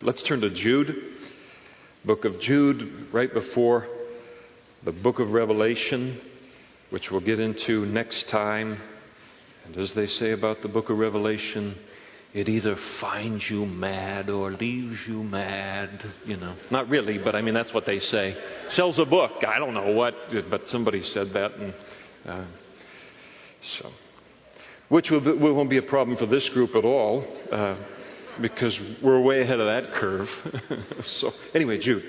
Let's turn to Jude, book of Jude, right before the book of Revelation, which we'll get into next time. And as they say about the book of Revelation, it either finds you mad or leaves you mad. You know, not really, but I mean, that's what they say. Sells a book. I don't know what, but somebody said that. And uh, so, which will, won't be a problem for this group at all. Uh, because we're way ahead of that curve. so, anyway, Jude.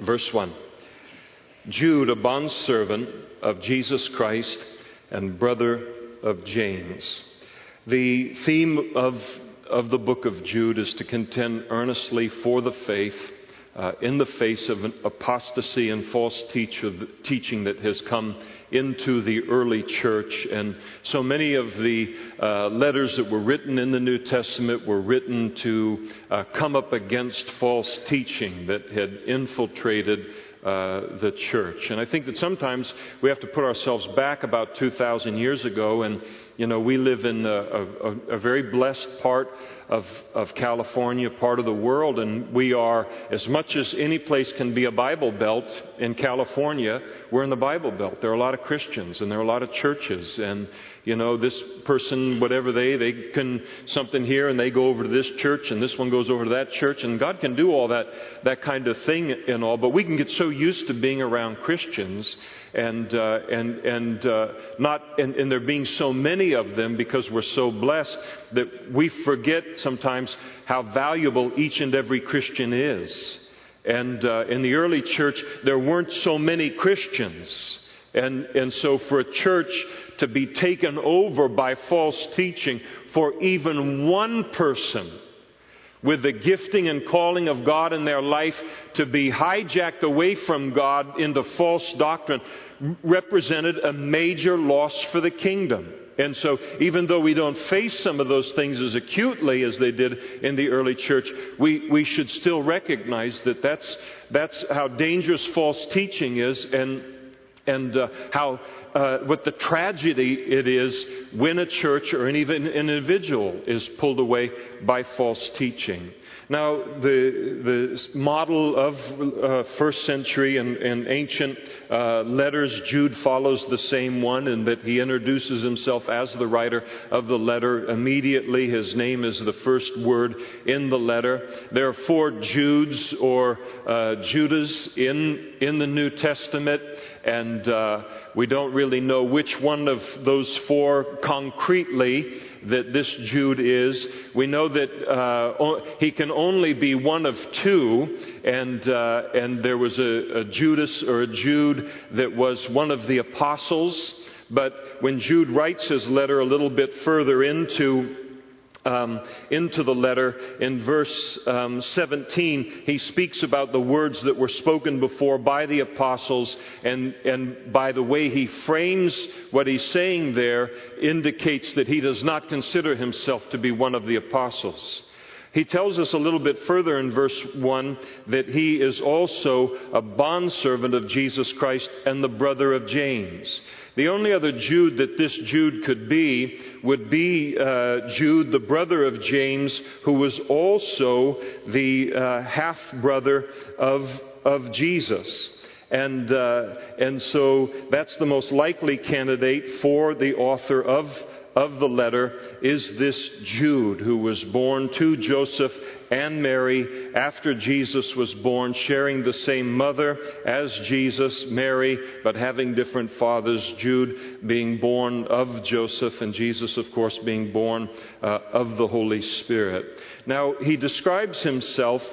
Verse 1. Jude, a bondservant of Jesus Christ and brother of James. The theme of, of the book of Jude is to contend earnestly for the faith uh, in the face of an apostasy and false teaching that has come into the early church. And so many of the uh, letters that were written in the New Testament were written to uh, come up against false teaching that had infiltrated uh, the church. And I think that sometimes we have to put ourselves back about 2,000 years ago, and you know, we live in a, a, a very blessed part of, of California, part of the world, and we are, as much as any place can be a Bible belt in California, we're in the Bible belt. There are a lot of Christians and there are a lot of churches, and you know, this person, whatever they, they can something here and they go over to this church and this one goes over to that church, and God can do all that, that kind of thing and all, but we can get so used to being around Christians and, uh, and, and, uh, not, and, and there being so many of them because we're so blessed that we forget sometimes how valuable each and every Christian is. And uh, in the early church, there weren't so many Christians. And, and so for a church to be taken over by false teaching, for even one person with the gifting and calling of God in their life to be hijacked away from God into false doctrine represented a major loss for the kingdom. And so, even though we don't face some of those things as acutely as they did in the early church, we, we should still recognize that that's, that's how dangerous false teaching is and, and uh, how, uh, what the tragedy it is when a church or an even an individual is pulled away by false teaching. Now, the, the model of uh, first century and, and ancient uh, letters, Jude follows the same one in that he introduces himself as the writer of the letter. Immediately, his name is the first word in the letter. There are four Judes or uh, Judas in, in the New Testament, and uh, we don't really know which one of those four concretely that this Jude is. We know that uh, he can only be one of two, and, uh, and there was a, a Judas or a Jude that was one of the apostles. But when Jude writes his letter a little bit further into um, into the letter, in verse um, 17, he speaks about the words that were spoken before by the apostles, and, and by the way he frames what he's saying there, indicates that he does not consider himself to be one of the apostles. He tells us a little bit further in verse 1 that he is also a bondservant of Jesus Christ and the brother of James. The only other Jude that this Jude could be would be uh, Jude, the brother of James, who was also the uh, half brother of, of Jesus. And, uh, and so that's the most likely candidate for the author of, of the letter is this Jude, who was born to Joseph and Mary after Jesus was born, sharing the same mother as Jesus, Mary, but having different fathers. Jude being born of Joseph, and Jesus, of course, being born uh, of the Holy Spirit. Now, he describes himself.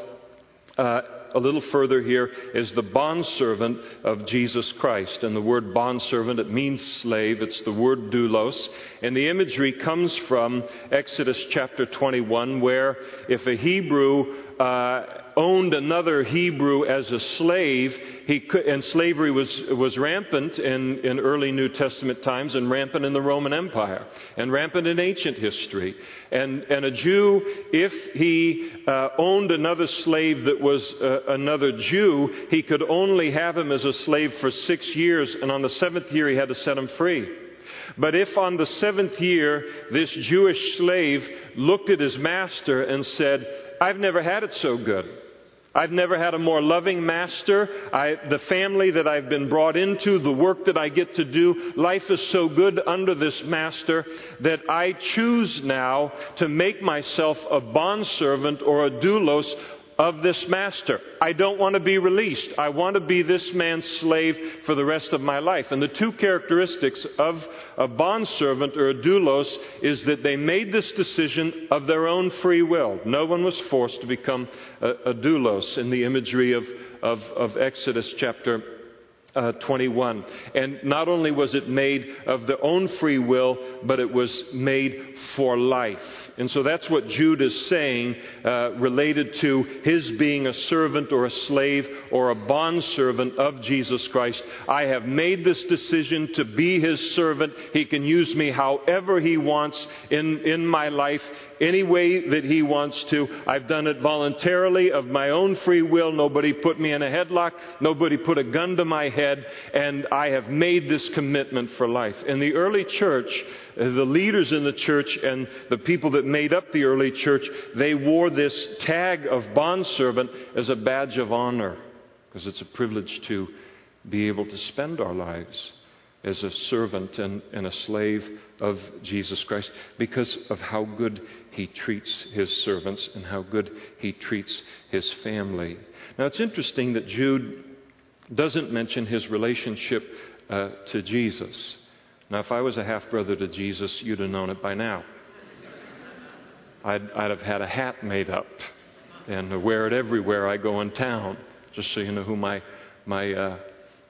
Uh, a little further here is the bondservant of Jesus Christ. And the word bondservant, it means slave. It's the word doulos. And the imagery comes from Exodus chapter 21, where if a Hebrew uh, owned another Hebrew as a slave, he could, and slavery was, was rampant in, in early New Testament times and rampant in the Roman Empire and rampant in ancient history. And, and a Jew, if he uh, owned another slave that was uh, another Jew, he could only have him as a slave for six years, and on the seventh year he had to set him free. But if on the seventh year this Jewish slave looked at his master and said, I've never had it so good. I've never had a more loving master. I, the family that I've been brought into, the work that I get to do, life is so good under this master that I choose now to make myself a bondservant or a doulos of this master. I don't want to be released. I want to be this man's slave for the rest of my life. And the two characteristics of a bondservant or a doulos is that they made this decision of their own free will. No one was forced to become a, a doulos in the imagery of, of, of Exodus chapter uh, 21. And not only was it made of their own free will, but it was made for life. And so that's what Jude is saying uh, related to his being a servant or a slave or a bondservant of Jesus Christ. I have made this decision to be his servant. He can use me however he wants in, in my life, any way that he wants to. I've done it voluntarily of my own free will. Nobody put me in a headlock. Nobody put a gun to my head. And I have made this commitment for life. In the early church, uh, the leaders in the church and the people that made up the early church, they wore this tag of bondservant as a badge of honor because it's a privilege to be able to spend our lives as a servant and, and, a slave of Jesus Christ because of how good he treats his servants and how good he treats his family. Now, it's interesting that Jude doesn't mention his relationship uh, to Jesus. Now, if I was a half brother to Jesus, you'd have known it by now. I'd, I'd have had a hat made up and wear it everywhere I go in town, just so you know who my, my, uh,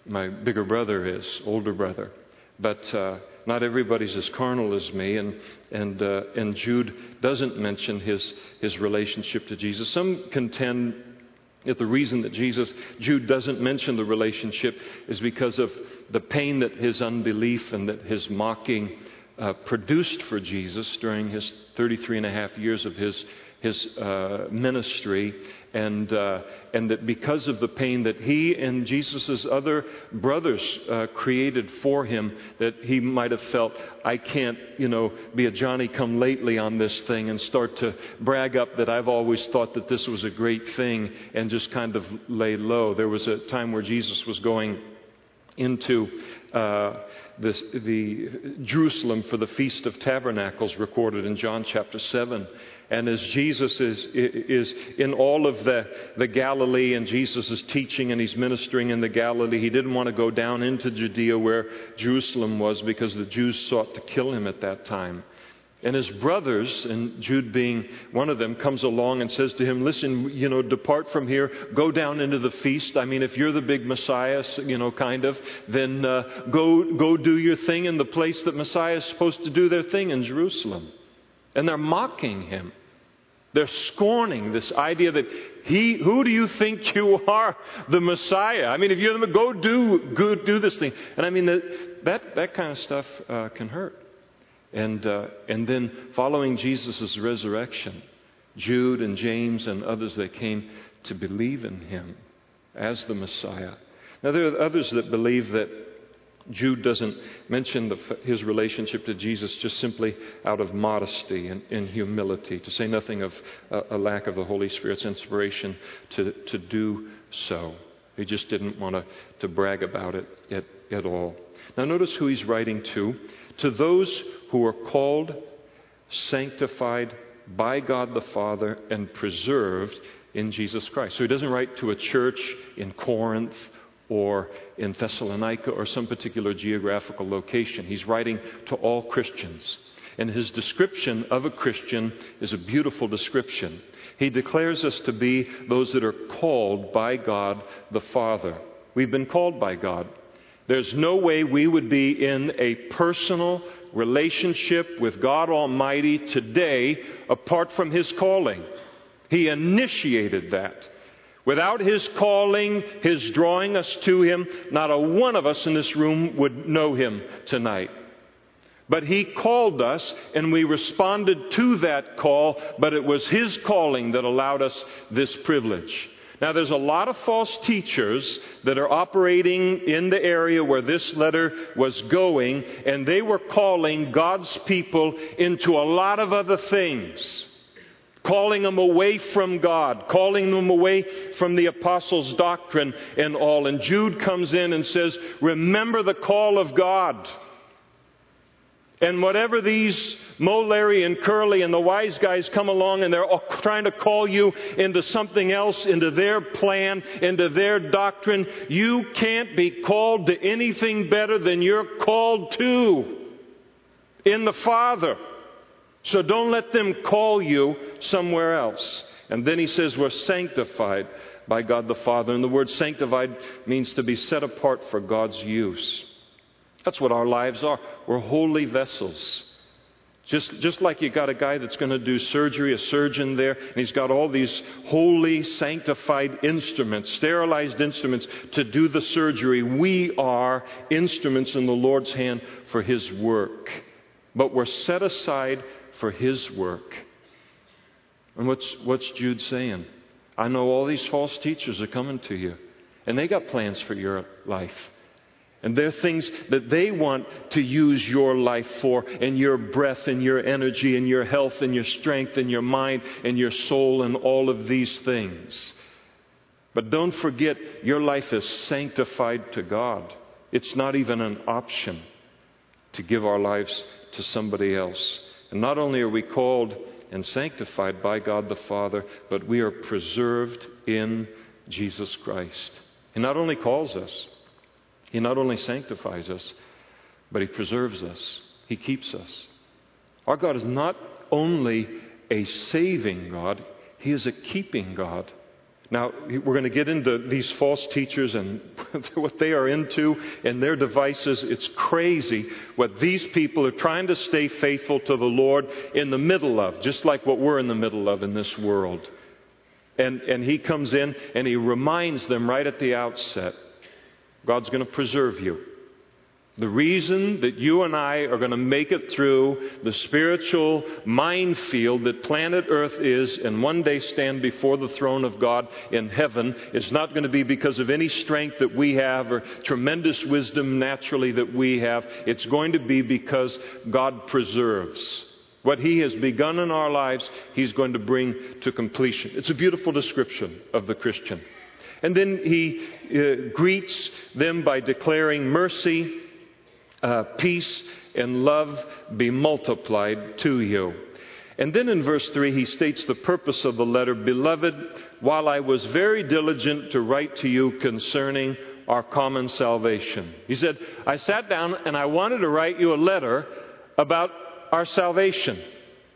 my bigger brother is, older brother. But uh, not everybody's as carnal as me, and, and, uh, and Jude doesn't mention his, his relationship to Jesus. Some contend that the reason that Jesus, Jude doesn't mention the relationship is because of the pain that his unbelief and that his mocking uh, produced for Jesus during his 33 and a half years of his, his uh, ministry, and, uh, and that because of the pain that he and Jesus' other brothers uh, created for him, that he might have felt, I can't, you know, be a Johnny come lately on this thing and start to brag up that I've always thought that this was a great thing and just kind of lay low. There was a time where Jesus was going into uh, this, the Jerusalem for the Feast of Tabernacles, recorded in John chapter 7. And as Jesus is, is in all of the, the Galilee and Jesus is teaching and he's ministering in the Galilee, he didn't want to go down into Judea where Jerusalem was because the Jews sought to kill him at that time. And his brothers, and Jude being one of them, comes along and says to him, Listen, you know, depart from here, go down into the feast. I mean, if you're the big Messiah, you know, kind of, then uh, go, go do your thing in the place that Messiah is supposed to do their thing in Jerusalem. And they're mocking him. They're scorning this idea that he, who do you think you are, the Messiah? I mean, if you're the, go do, go do this thing. And I mean, that, that, that kind of stuff uh, can hurt. And, uh, and then following Jesus' resurrection, Jude and James and others that came to believe in him as the Messiah. Now, there are others that believe that Jude doesn't mention the, his relationship to Jesus just simply out of modesty and, and humility, to say nothing of a, a, lack of the Holy Spirit's inspiration to, to do so. He just didn't want to, to brag about it at, at all. Now, notice who he's writing to to those who are called, sanctified by God the Father, and preserved in Jesus Christ. So he doesn't write to a church in Corinth or in Thessalonica or some particular geographical location. He's writing to all Christians. And his description of a Christian is a beautiful description. He declares us to be those that are called by God the Father. We've been called by God. There's no way we would be in a personal relationship with God Almighty today apart from His calling. He initiated that. Without His calling, His drawing us to Him, not a one of us in this room would know Him tonight. But He called us and we responded to that call, but it was His calling that allowed us this privilege. Now, there's a lot of false teachers that are operating in the area where this letter was going, and they were calling God's people into a lot of other things. Calling them away from God, calling them away from the apostles' doctrine and all. And Jude comes in and says, Remember the call of God. And whatever these Moe, Larry, and Curly and the wise guys come along and they're trying to call you into something else, into their plan, into their doctrine, you can't be called to anything better than you're called to in the Father. So don't let them call you somewhere else. And then he says, We're sanctified by God the Father. And the word sanctified means to be set apart for God's use. That's what our lives are. We're holy vessels. Just, just like you got a guy that's going to do surgery, a surgeon there, and he's got all these holy, sanctified instruments, sterilized instruments to do the surgery. We are instruments in the Lord's hand for his work. But we're set aside for his work. And what's, what's Jude saying? I know all these false teachers are coming to you, and they got plans for your life. And they're things that they want to use your life for, and your breath, and your energy, and your health, and your strength, and your mind, and your soul, and all of these things. But don't forget, your life is sanctified to God. It's not even an option to give our lives to somebody else. And not only are we called and sanctified by God the Father, but we are preserved in Jesus Christ. He not only calls us, he not only sanctifies us, but He preserves us, He keeps us. Our God is not only a saving God, He is a keeping God. Now, we're going to get into these false teachers and what they are into and their devices. It's crazy what these people are trying to stay faithful to the Lord in the middle of, just like what we're in the middle of in this world. And, and he comes in and he reminds them right at the outset God's going to preserve you. The reason that you and I are going to make it through the spiritual minefield that planet Earth is and one day stand before the throne of God in heaven is not going to be because of any strength that we have or tremendous wisdom naturally that we have. It's going to be because God preserves. What He has begun in our lives, He's going to bring to completion. It's a beautiful description of the Christian. And then he uh, greets them by declaring mercy, uh, peace, and love be multiplied to you. And then in verse 3, he states the purpose of the letter Beloved, while I was very diligent to write to you concerning our common salvation. He said, I sat down and I wanted to write you a letter about our salvation.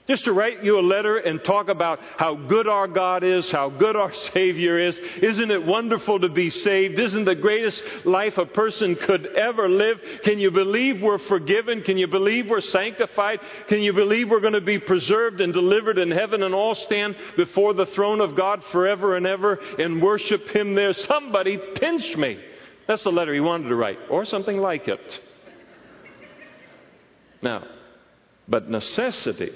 Just to write you a letter and talk about how good our God is, how good our Savior is. Isn't it wonderful to be saved? Isn't the greatest life a person could ever live? Can you believe we're forgiven? Can you believe we're sanctified? Can you believe we're going to be preserved and delivered in heaven and all stand before the throne of God forever and ever and worship Him there? Somebody pinch me. That's the letter he wanted to write, or something like it. Now, but necessity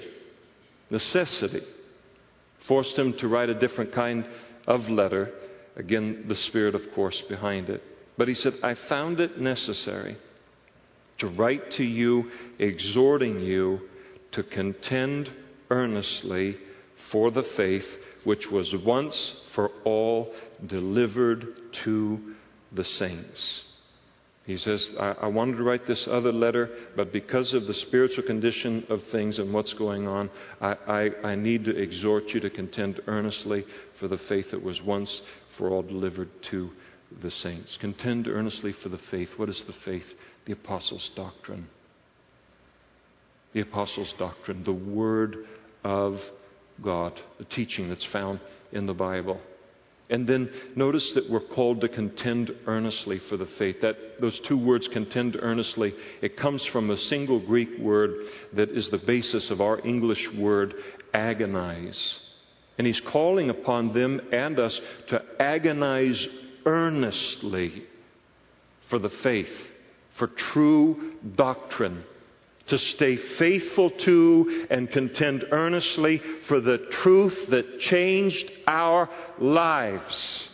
necessity forced him to write a different kind of letter. Again, the Spirit, of course, behind it. But he said, I found it necessary to write to you, exhorting you to contend earnestly for the faith which was once for all delivered to the saints. He says, I, I, wanted to write this other letter, but because of the spiritual condition of things and what's going on, I, I, I need to exhort you to contend earnestly for the faith that was once for all delivered to the saints. Contend earnestly for the faith. What is the faith? The apostles' doctrine. The apostles' doctrine, the Word of God, the teaching that's found in the Bible. And then notice that we're called to contend earnestly for the faith. That those two words, contend earnestly, it comes from a single Greek word that is the basis of our English word agonize. And he's calling upon them and us to agonize earnestly for the faith, for true doctrine, to stay faithful to and contend earnestly for the truth that changed our lives.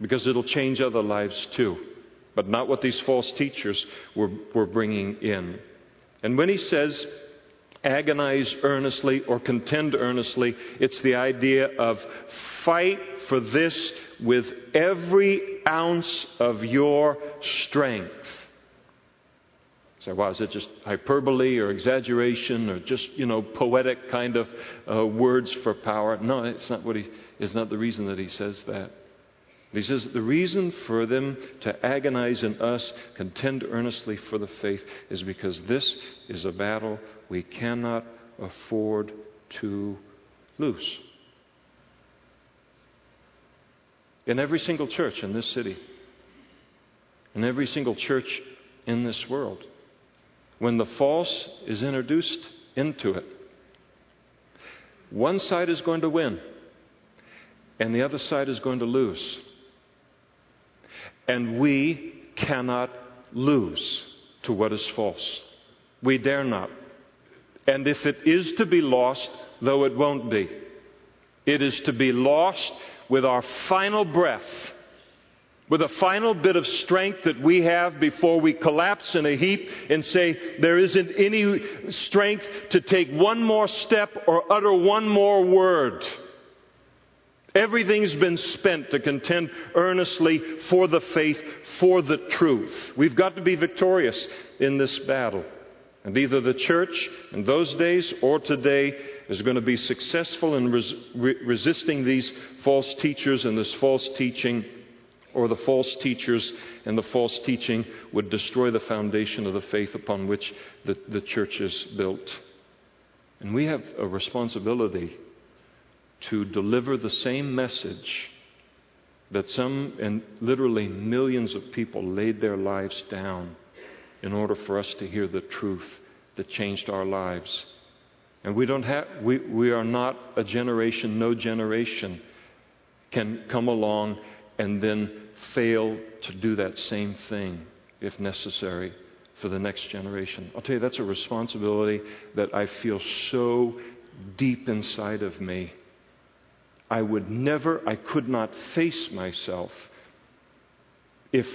because it'll change other lives too, but not what these false teachers were, were bringing in. And when he says, agonize earnestly or contend earnestly, it's the idea of fight for this with every ounce of your strength. So, why is it just hyperbole or exaggeration or just, you know, poetic kind of uh, words for power? No, it's not what he, it's not the reason that he says that. He says the reason for them to agonize in us, contend earnestly for the faith, is because this is a battle we cannot afford to lose. In every single church in this city, in every single church in this world, when the false is introduced into it, one side is going to win and the other side is going to lose. And we cannot lose to what is false. We dare not. And if it is to be lost, though it won't be, it is to be lost with our final breath, with a final bit of strength that we have before we collapse in a heap and say, There isn't any strength to take one more step or utter one more word. Everything's been spent to contend earnestly for the faith, for the truth. We've got to be victorious in this battle. And either the church in those days or today is going to be successful in res- re- resisting these false teachers and this false teaching, or the false teachers and the false teaching would destroy the foundation of the faith upon which the, the church is built. And we have a responsibility to deliver the same message that some, and literally millions of people, laid their lives down in order for us to hear the truth that changed our lives. And we don't have, we, we are not a generation, no generation can come along and then fail to do that same thing if necessary for the next generation. I'll tell you, that's a responsibility that I feel so deep inside of me I would never, I could not face myself if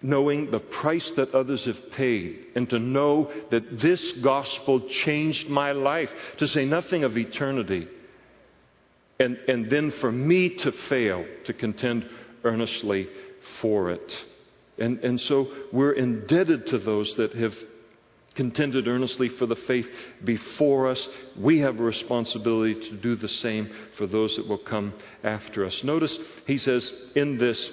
knowing the price that others have paid and to know that this gospel changed my life, to say nothing of eternity. And, and then for me to fail to contend earnestly for it. And, and so we're indebted to those that have contended earnestly for the faith before us, we have a responsibility to do the same for those that will come after us. Notice he says in this,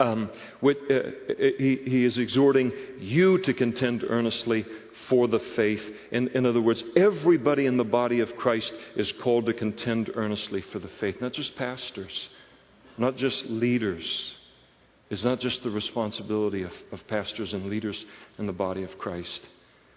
um, with, uh, he, he, is exhorting you to contend earnestly for the faith. In, in other words, everybody in the body of Christ is called to contend earnestly for the faith, not just pastors, not just leaders. It's not just the responsibility of, of pastors and leaders in the body of Christ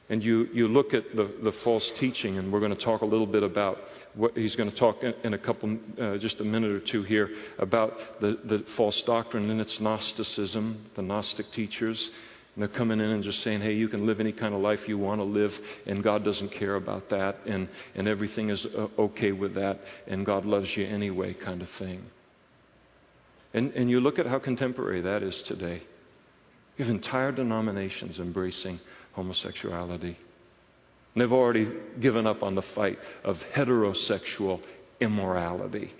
and you, you look at the, the false teaching, and we're going to talk a little bit about what he's going to talk in, in a couple, uh, just a minute or two here, about the, the false doctrine and its Gnosticism, the Gnostic teachers. And they're coming in and just saying, hey, you can live any kind of life you want to live, and God doesn't care about that, and, and everything is uh, okay with that, and God loves you anyway, kind of thing. And, and you look at how contemporary that is today. You have entire denominations embracing homosexuality. And they've already given up on the fight of heterosexual immorality.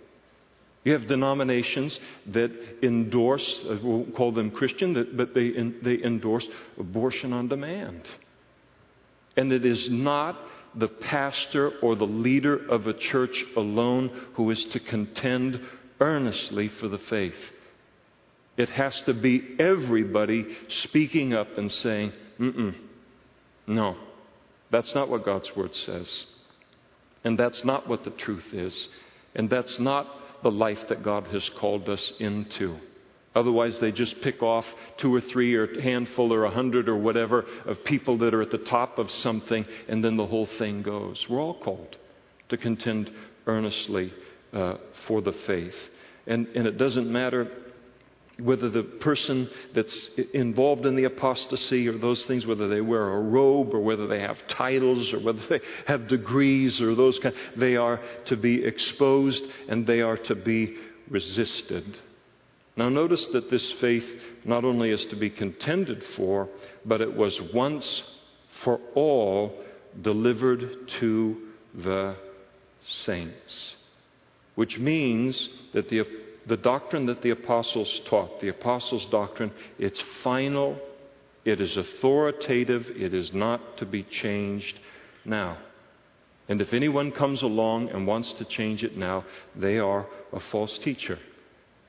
You have denominations that endorse, uh, we'll call them Christian, but they, they endorse abortion on demand. And it is not the pastor or the leader of a church alone who is to contend earnestly for the faith. It has to be everybody speaking up and saying, mm no, that's not what God's Word says. And that's not what the truth is. And that's not the life that God has called us into. Otherwise, they just pick off two or three or a handful or a hundred or whatever of people that are at the top of something, and then the whole thing goes. We're all called to contend earnestly uh, for the faith. And, and it doesn't matter whether the person that's involved in the apostasy or those things, whether they wear a robe or whether they have titles or whether they have degrees or those kind, they are to be exposed and they are to be resisted. Now, notice that this faith not only is to be contended for, but it was once for all delivered to the saints. Which means that the, the doctrine that the apostles taught, the apostles' doctrine, it's final, it is authoritative, it is not to be changed now. And if anyone comes along and wants to change it now, they are a false teacher.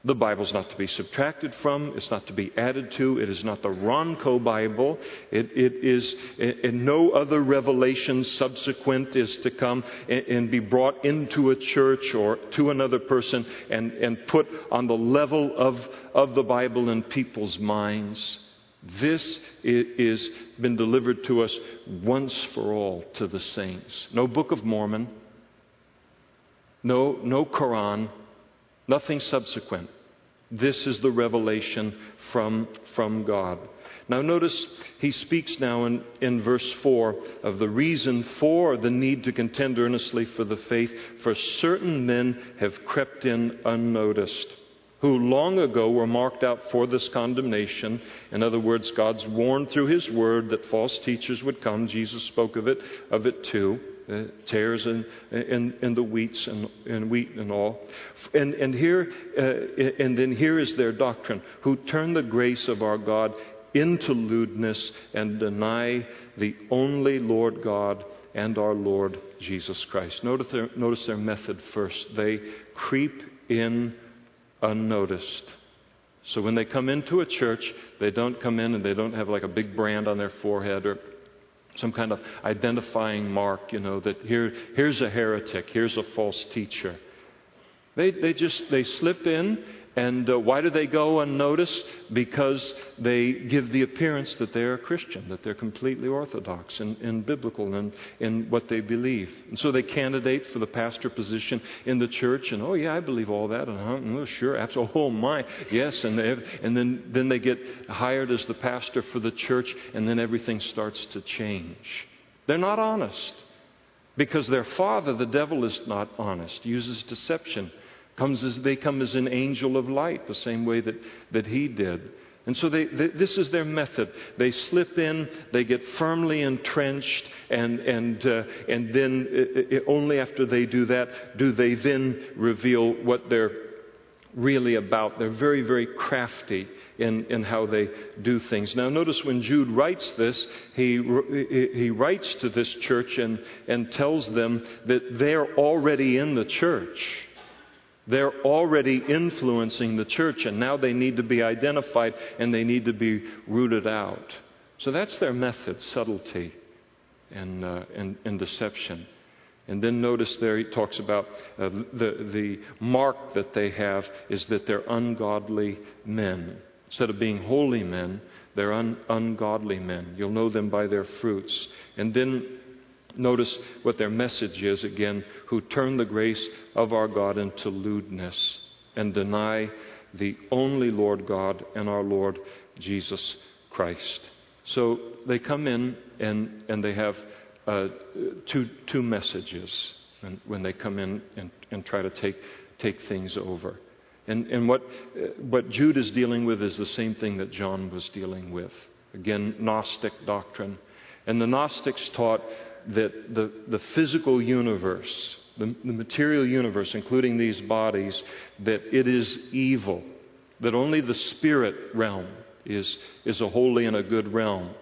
The Bible is not to be subtracted from, it's not to be added to, it is not the Ronco Bible. It, it is, and no other revelation subsequent is to come and, and, be brought into a church or to another person and, and put on the level of, of the Bible in people's minds. This is been delivered to us once for all to the saints. No Book of Mormon, no, no Quran, nothing subsequent. This is the revelation from, from God. Now, notice he speaks now in, in verse 4 of the reason for the need to contend earnestly for the faith, for certain men have crept in unnoticed who long ago were marked out for this condemnation. In other words, God's warned through His Word that false teachers would come. Jesus spoke of it, of it too. Uh, tares in, in, in, the wheats and, and, wheat and all. And, and here, uh, and then here is their doctrine, who turn the grace of our God into lewdness and deny the only Lord God and our Lord Jesus Christ. Notice their, notice their method first. They creep in unnoticed. So when they come into a church, they don't come in and they don't have like a big brand on their forehead or some kind of identifying mark, you know, that here, here's a heretic, here's a false teacher. They, they just they slip in and uh, why do they go unnoticed? Because they give the appearance that they're Christian, that they're completely orthodox and, and biblical in, in what they believe. And so they candidate for the pastor position in the church, and oh, yeah, I believe all that. And oh, sure, absolutely. Oh, my, yes. And, they have, and then, then they get hired as the pastor for the church, and then everything starts to change. They're not honest because their father, the devil, is not honest, uses deception comes as, they come as an angel of light, the same way that, that he did. And so they, they, this is their method. They slip in, they get firmly entrenched, and, and, uh, and then it, it, only after they do that do they then reveal what they're really about. They're very, very crafty in, in how they do things. Now, notice when Jude writes this, he, he writes to this church and, and tells them that they're already in the church. They're already influencing the church, and now they need to be identified and they need to be rooted out. So that's their method subtlety and, uh, and, and deception. And then notice there he talks about uh, the, the mark that they have is that they're ungodly men. Instead of being holy men, they're un, ungodly men. You'll know them by their fruits. And then Notice what their message is again who turn the grace of our God into lewdness and deny the only Lord God and our Lord Jesus Christ. So they come in and, and they have uh, two, two messages when, when they come in and, and try to take, take things over. And, and what, what Jude is dealing with is the same thing that John was dealing with. Again, Gnostic doctrine. And the Gnostics taught that the, the physical universe, the, the material universe, including these bodies, that it is evil, that only the spirit realm is, is a holy and a good realm.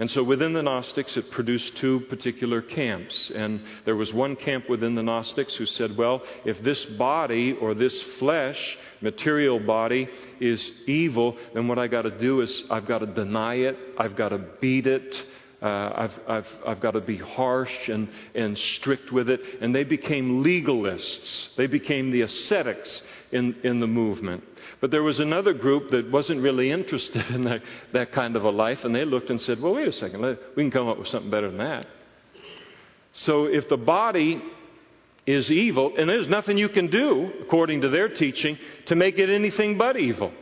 And so within the Gnostics, it produced two particular camps. And there was one camp within the Gnostics who said, well, if this body or this flesh, material body, is evil, then what I got to do is I've got to deny it, I've got to beat it, uh, I've, I've, I've got to be harsh and, and strict with it. And they became legalists. They became the ascetics in, in the movement. But there was another group that wasn't really interested in that, that kind of a life, and they looked and said, well, wait a second, we can come up with something better than that. So if the body is evil, and there's nothing you can do, according to their teaching, to make it anything but evil.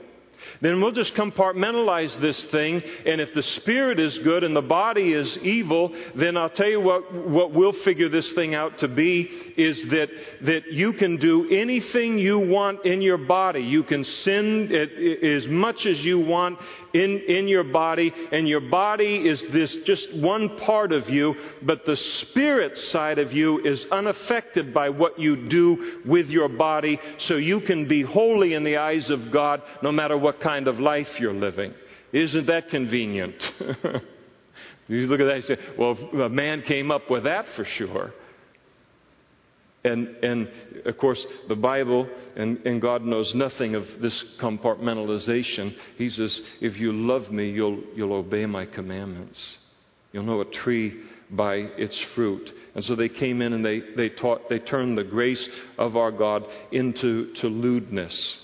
Then we'll just compartmentalize this thing, and if the spirit is good and the body is evil, then I'll tell you what, what we'll figure this thing out to be is that, that you can do anything you want in your body. You can sin as much as you want in, in your body, and your body is this just one part of you, but the spirit side of you is unaffected by what you do with your body, so you can be holy in the eyes of God no matter what kind of life you're living. Isn't that convenient? you look at that and say, well, a man came up with that for sure. And, and of course, the Bible and, and God knows nothing of this compartmentalization. He says, If you love me, you'll, you'll obey my commandments. You'll know a tree by its fruit. And so they came in and they, they taught, they turned the grace of our God into to lewdness.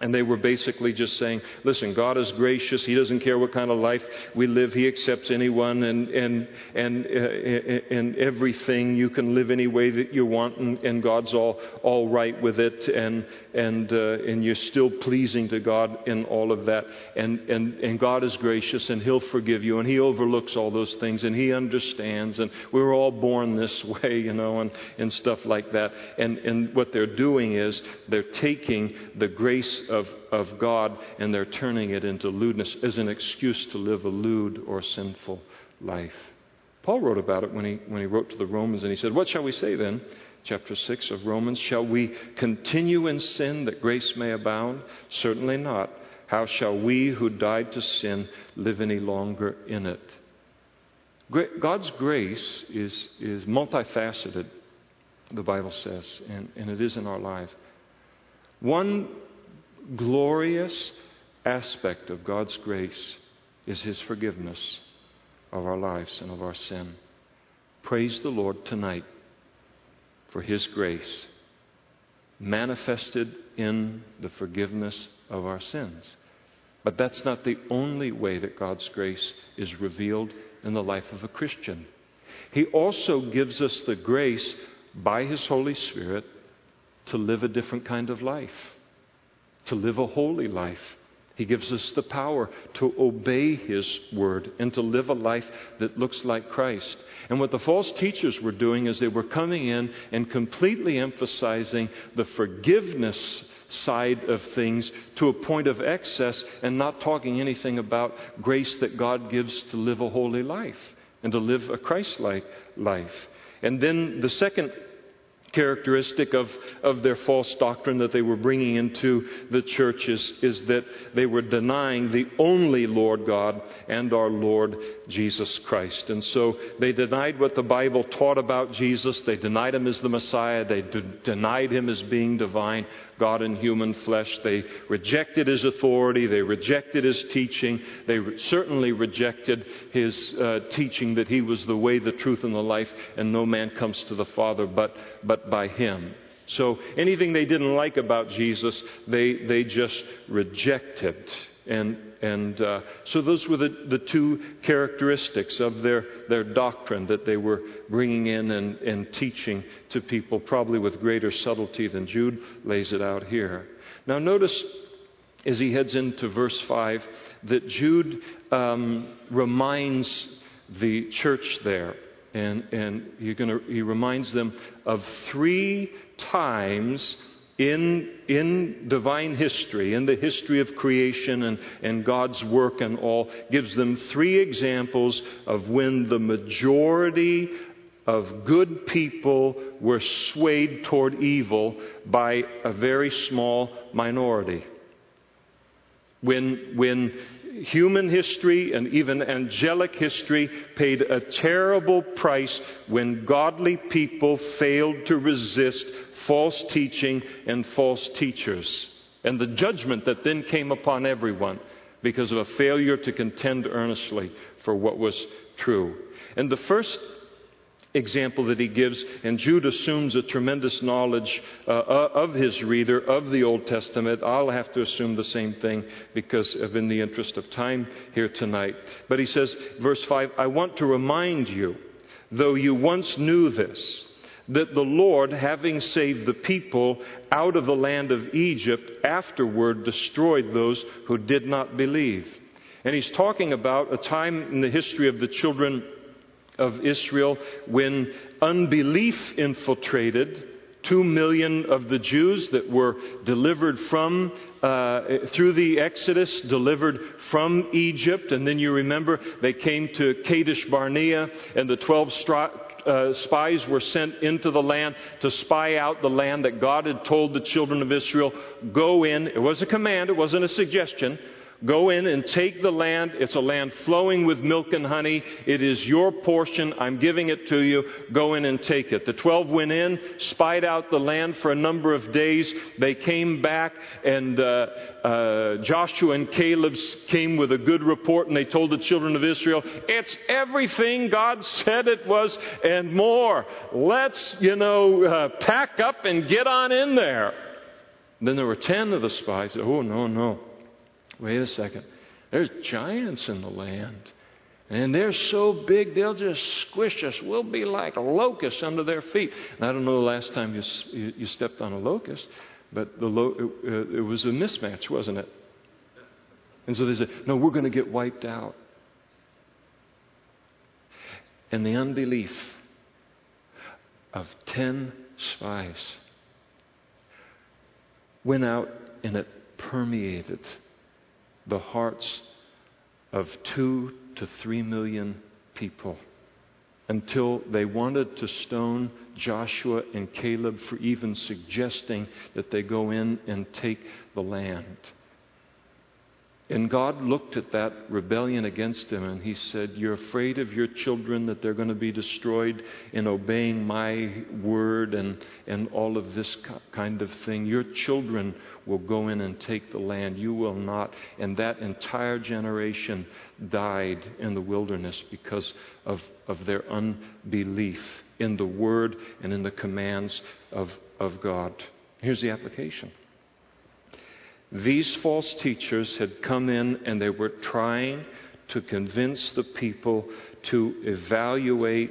And they were basically just saying, listen, God is gracious. He doesn't care what kind of life we live. He accepts anyone and, and, and, uh, and everything. You can live any way that you want, and, and God's all, all right with it. And, and, uh, and you're still pleasing to God in all of that. And, and, and God is gracious, and He'll forgive you, and He overlooks all those things, and He understands. And we're all born this way, you know, and, and stuff like that. And, and what they're doing is they're taking the grace of, of God and they're turning it into lewdness as an excuse to live a lewd or sinful life. Paul wrote about it when he, when he wrote to the Romans and he said, What shall we say then? Chapter 6 of Romans. Shall we continue in sin that grace may abound? Certainly not. How shall we who died to sin live any longer in it? God's grace is, is multifaceted, the Bible says, and, and it is in our life. One glorious aspect of God's grace is His forgiveness of our lives and of our sin. Praise the Lord tonight for His grace manifested in the forgiveness of our sins. But that's not the only way that God's grace is revealed in the life of a Christian. He also gives us the grace by His Holy Spirit to live a different kind of life to live a holy life. He gives us the power to obey His word and to live a life that looks like Christ. And what the false teachers were doing is they were coming in and completely emphasizing the forgiveness side of things to a point of excess and not talking anything about grace that God gives to live a holy life and to live a Christ like life. And then the second characteristic of, of their false doctrine that they were bringing into the churches is that they were denying the only Lord God and our Lord Jesus Christ. And so they denied what the Bible taught about Jesus. They denied him as the Messiah. They de- denied him as being divine. God in human flesh. They rejected his authority. They rejected his teaching. They re- certainly rejected his uh, teaching that he was the way, the truth, and the life, and no man comes to the Father but, but by him. So anything they didn't like about Jesus, they, they just rejected. And, and uh, so those were the, the two characteristics of their, their doctrine that they were bringing in and, and teaching to people, probably with greater subtlety than Jude lays it out here. Now, notice as he heads into verse 5 that Jude um, reminds the church there, and, and gonna, he reminds them of three times in, in divine history, in the history of creation and, and God's work and all, gives them three examples of when the majority of good people were swayed toward evil by a very small minority. When, when human history and even angelic history paid a terrible price when godly people failed to resist false teaching and false teachers, and the judgment that then came upon everyone because of a failure to contend earnestly for what was true. And the first example that he gives, and Jude assumes a tremendous knowledge uh, uh, of his reader of the Old Testament. I'll have to assume the same thing because of in the interest of time here tonight. But he says, verse 5, I want to remind you, though you once knew this, that the Lord, having saved the people out of the land of Egypt, afterward destroyed those who did not believe. And he's talking about a time in the history of the children of Israel when unbelief infiltrated two million of the Jews that were delivered from uh, through the Exodus, delivered from Egypt, and then you remember they came to Kadesh Barnea, and the twelve stri- uh, spies were sent into the land to spy out the land that God had told the children of Israel, go in. It was a command, it wasn't a suggestion. Go in and take the land. It's a land flowing with milk and honey. It is your portion. I'm giving it to you. Go in and take it. The 12 went in, spied out the land for a number of days. They came back, and uh, uh, Joshua and Caleb came with a good report, and they told the children of Israel, It's everything God said it was and more. Let's, you know, uh, pack up and get on in there. then there were 10 of the spies. Oh, no, no. Wait a second. There's giants in the land. And they're so big, they'll just squish us. We'll be like locusts under their feet. And I don't know the last time you, you, stepped on a locust, but the lo- it, it was a mismatch, wasn't it? And so they said, No, we're going to get wiped out. And the unbelief of 10 spies went out and it permeated the hearts of two to three million people until they wanted to stone Joshua and Caleb for even suggesting that they go in and take the land. And God looked at that rebellion against him and he said, You're afraid of your children that they're going to be destroyed in obeying my word and, and all of this kind of thing. Your children will go in and take the land. You will not. And that entire generation died in the wilderness because of, of their unbelief in the word and in the commands of, of God. Here's the application. These false teachers had come in and they were trying to convince the people to evaluate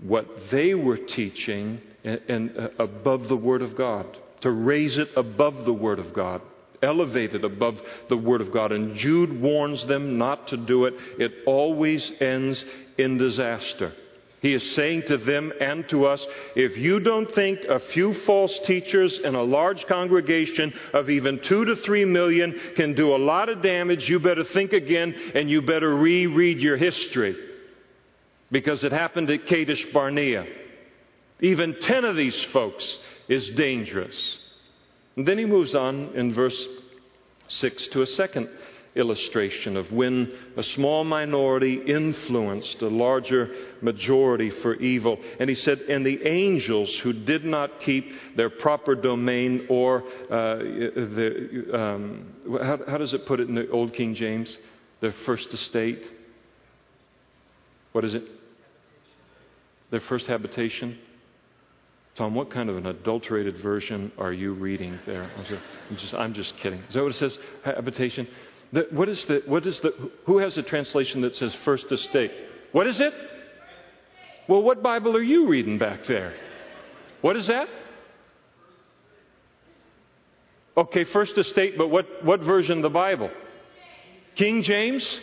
what they were teaching and, and uh, above the Word of God, to raise it above the Word of God, elevate it above the Word of God. And Jude warns them not to do it. It always ends in disaster. He is saying to them and to us if you don't think a few false teachers in a large congregation of even two to three million can do a lot of damage, you better think again and you better reread your history. Because it happened at Kadesh Barnea. Even 10 of these folks is dangerous. And then he moves on in verse 6 to a second illustration of when a small minority influenced a larger majority for evil. And he said, And the angels who did not keep their proper domain or uh, the, um, how, how does it put it in the Old King James? Their first estate. What is it? Their first habitation. Tom, what kind of an adulterated version are you reading there? I'm just, I'm just kidding. Is that what it says? Habitation? The, what is the, what is the, who has a translation that says first estate? What is it? Well, what Bible are you reading back there? What is that? Okay, first estate, but what, what version of the Bible? King James?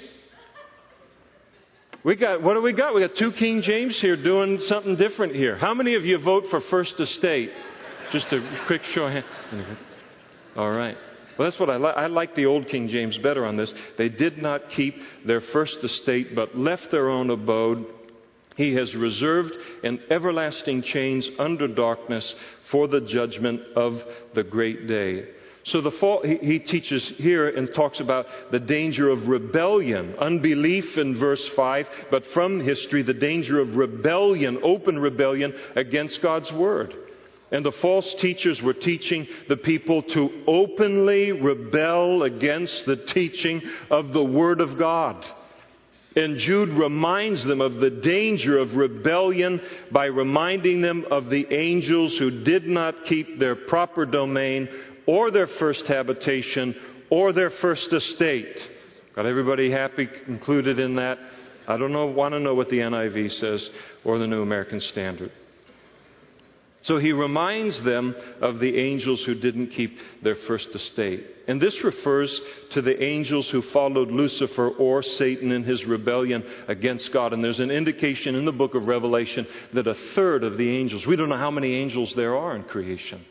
We got, what do we got? We got two King James here doing something different here. How many of you vote for first estate? Just a quick show of hands. All right. Well, that's what I like. I like the old King James better on this. They did not keep their first estate, but left their own abode. He has reserved in everlasting chains under darkness for the judgment of the great day. So the fall, he, he teaches here and talks about the danger of rebellion, unbelief in verse 5, but from history, the danger of rebellion, open rebellion against God's word. And the false teachers were teaching the people to openly rebel against the teaching of the Word of God. And Jude reminds them of the danger of rebellion by reminding them of the angels who did not keep their proper domain or their first habitation or their first estate. Got everybody happy included in that? I don't know, want to know what the NIV says or the New American Standard. So he reminds them of the angels who didn't keep their first estate. And this refers to the angels who followed Lucifer or Satan in his rebellion against God. And there's an indication in the book of Revelation that a third of the angels, we don't know how many angels there are in creation,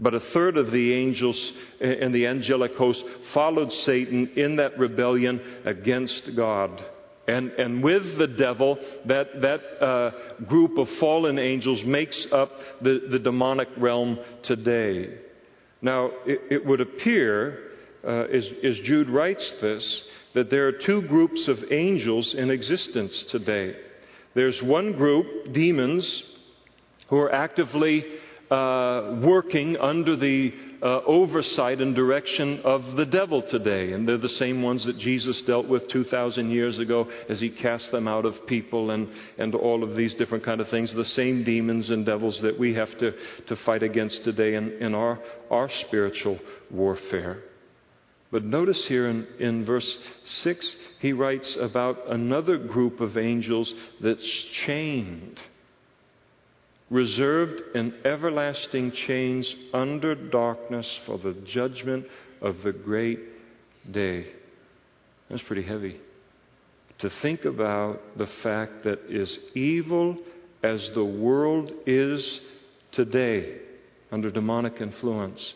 but a third of the angels in the angelic host followed Satan in that rebellion against God. And, and with the devil, that, that uh, group of fallen angels makes up the, the demonic realm today. Now, it, it would appear, uh, as, as Jude writes this, that there are two groups of angels in existence today. There's one group, demons, who are actively uh, working under the uh, oversight and direction of the devil today. And they're the same ones that Jesus dealt with 2,000 years ago as he cast them out of people and, and all of these different kind of things. The same demons and devils that we have to, to fight against today in, in our, our spiritual warfare. But notice here in, in verse 6, he writes about another group of angels that's chained reserved in everlasting chains under darkness for the judgment of the great day. That's pretty heavy. To think about the fact that as evil as the world is today under demonic influence,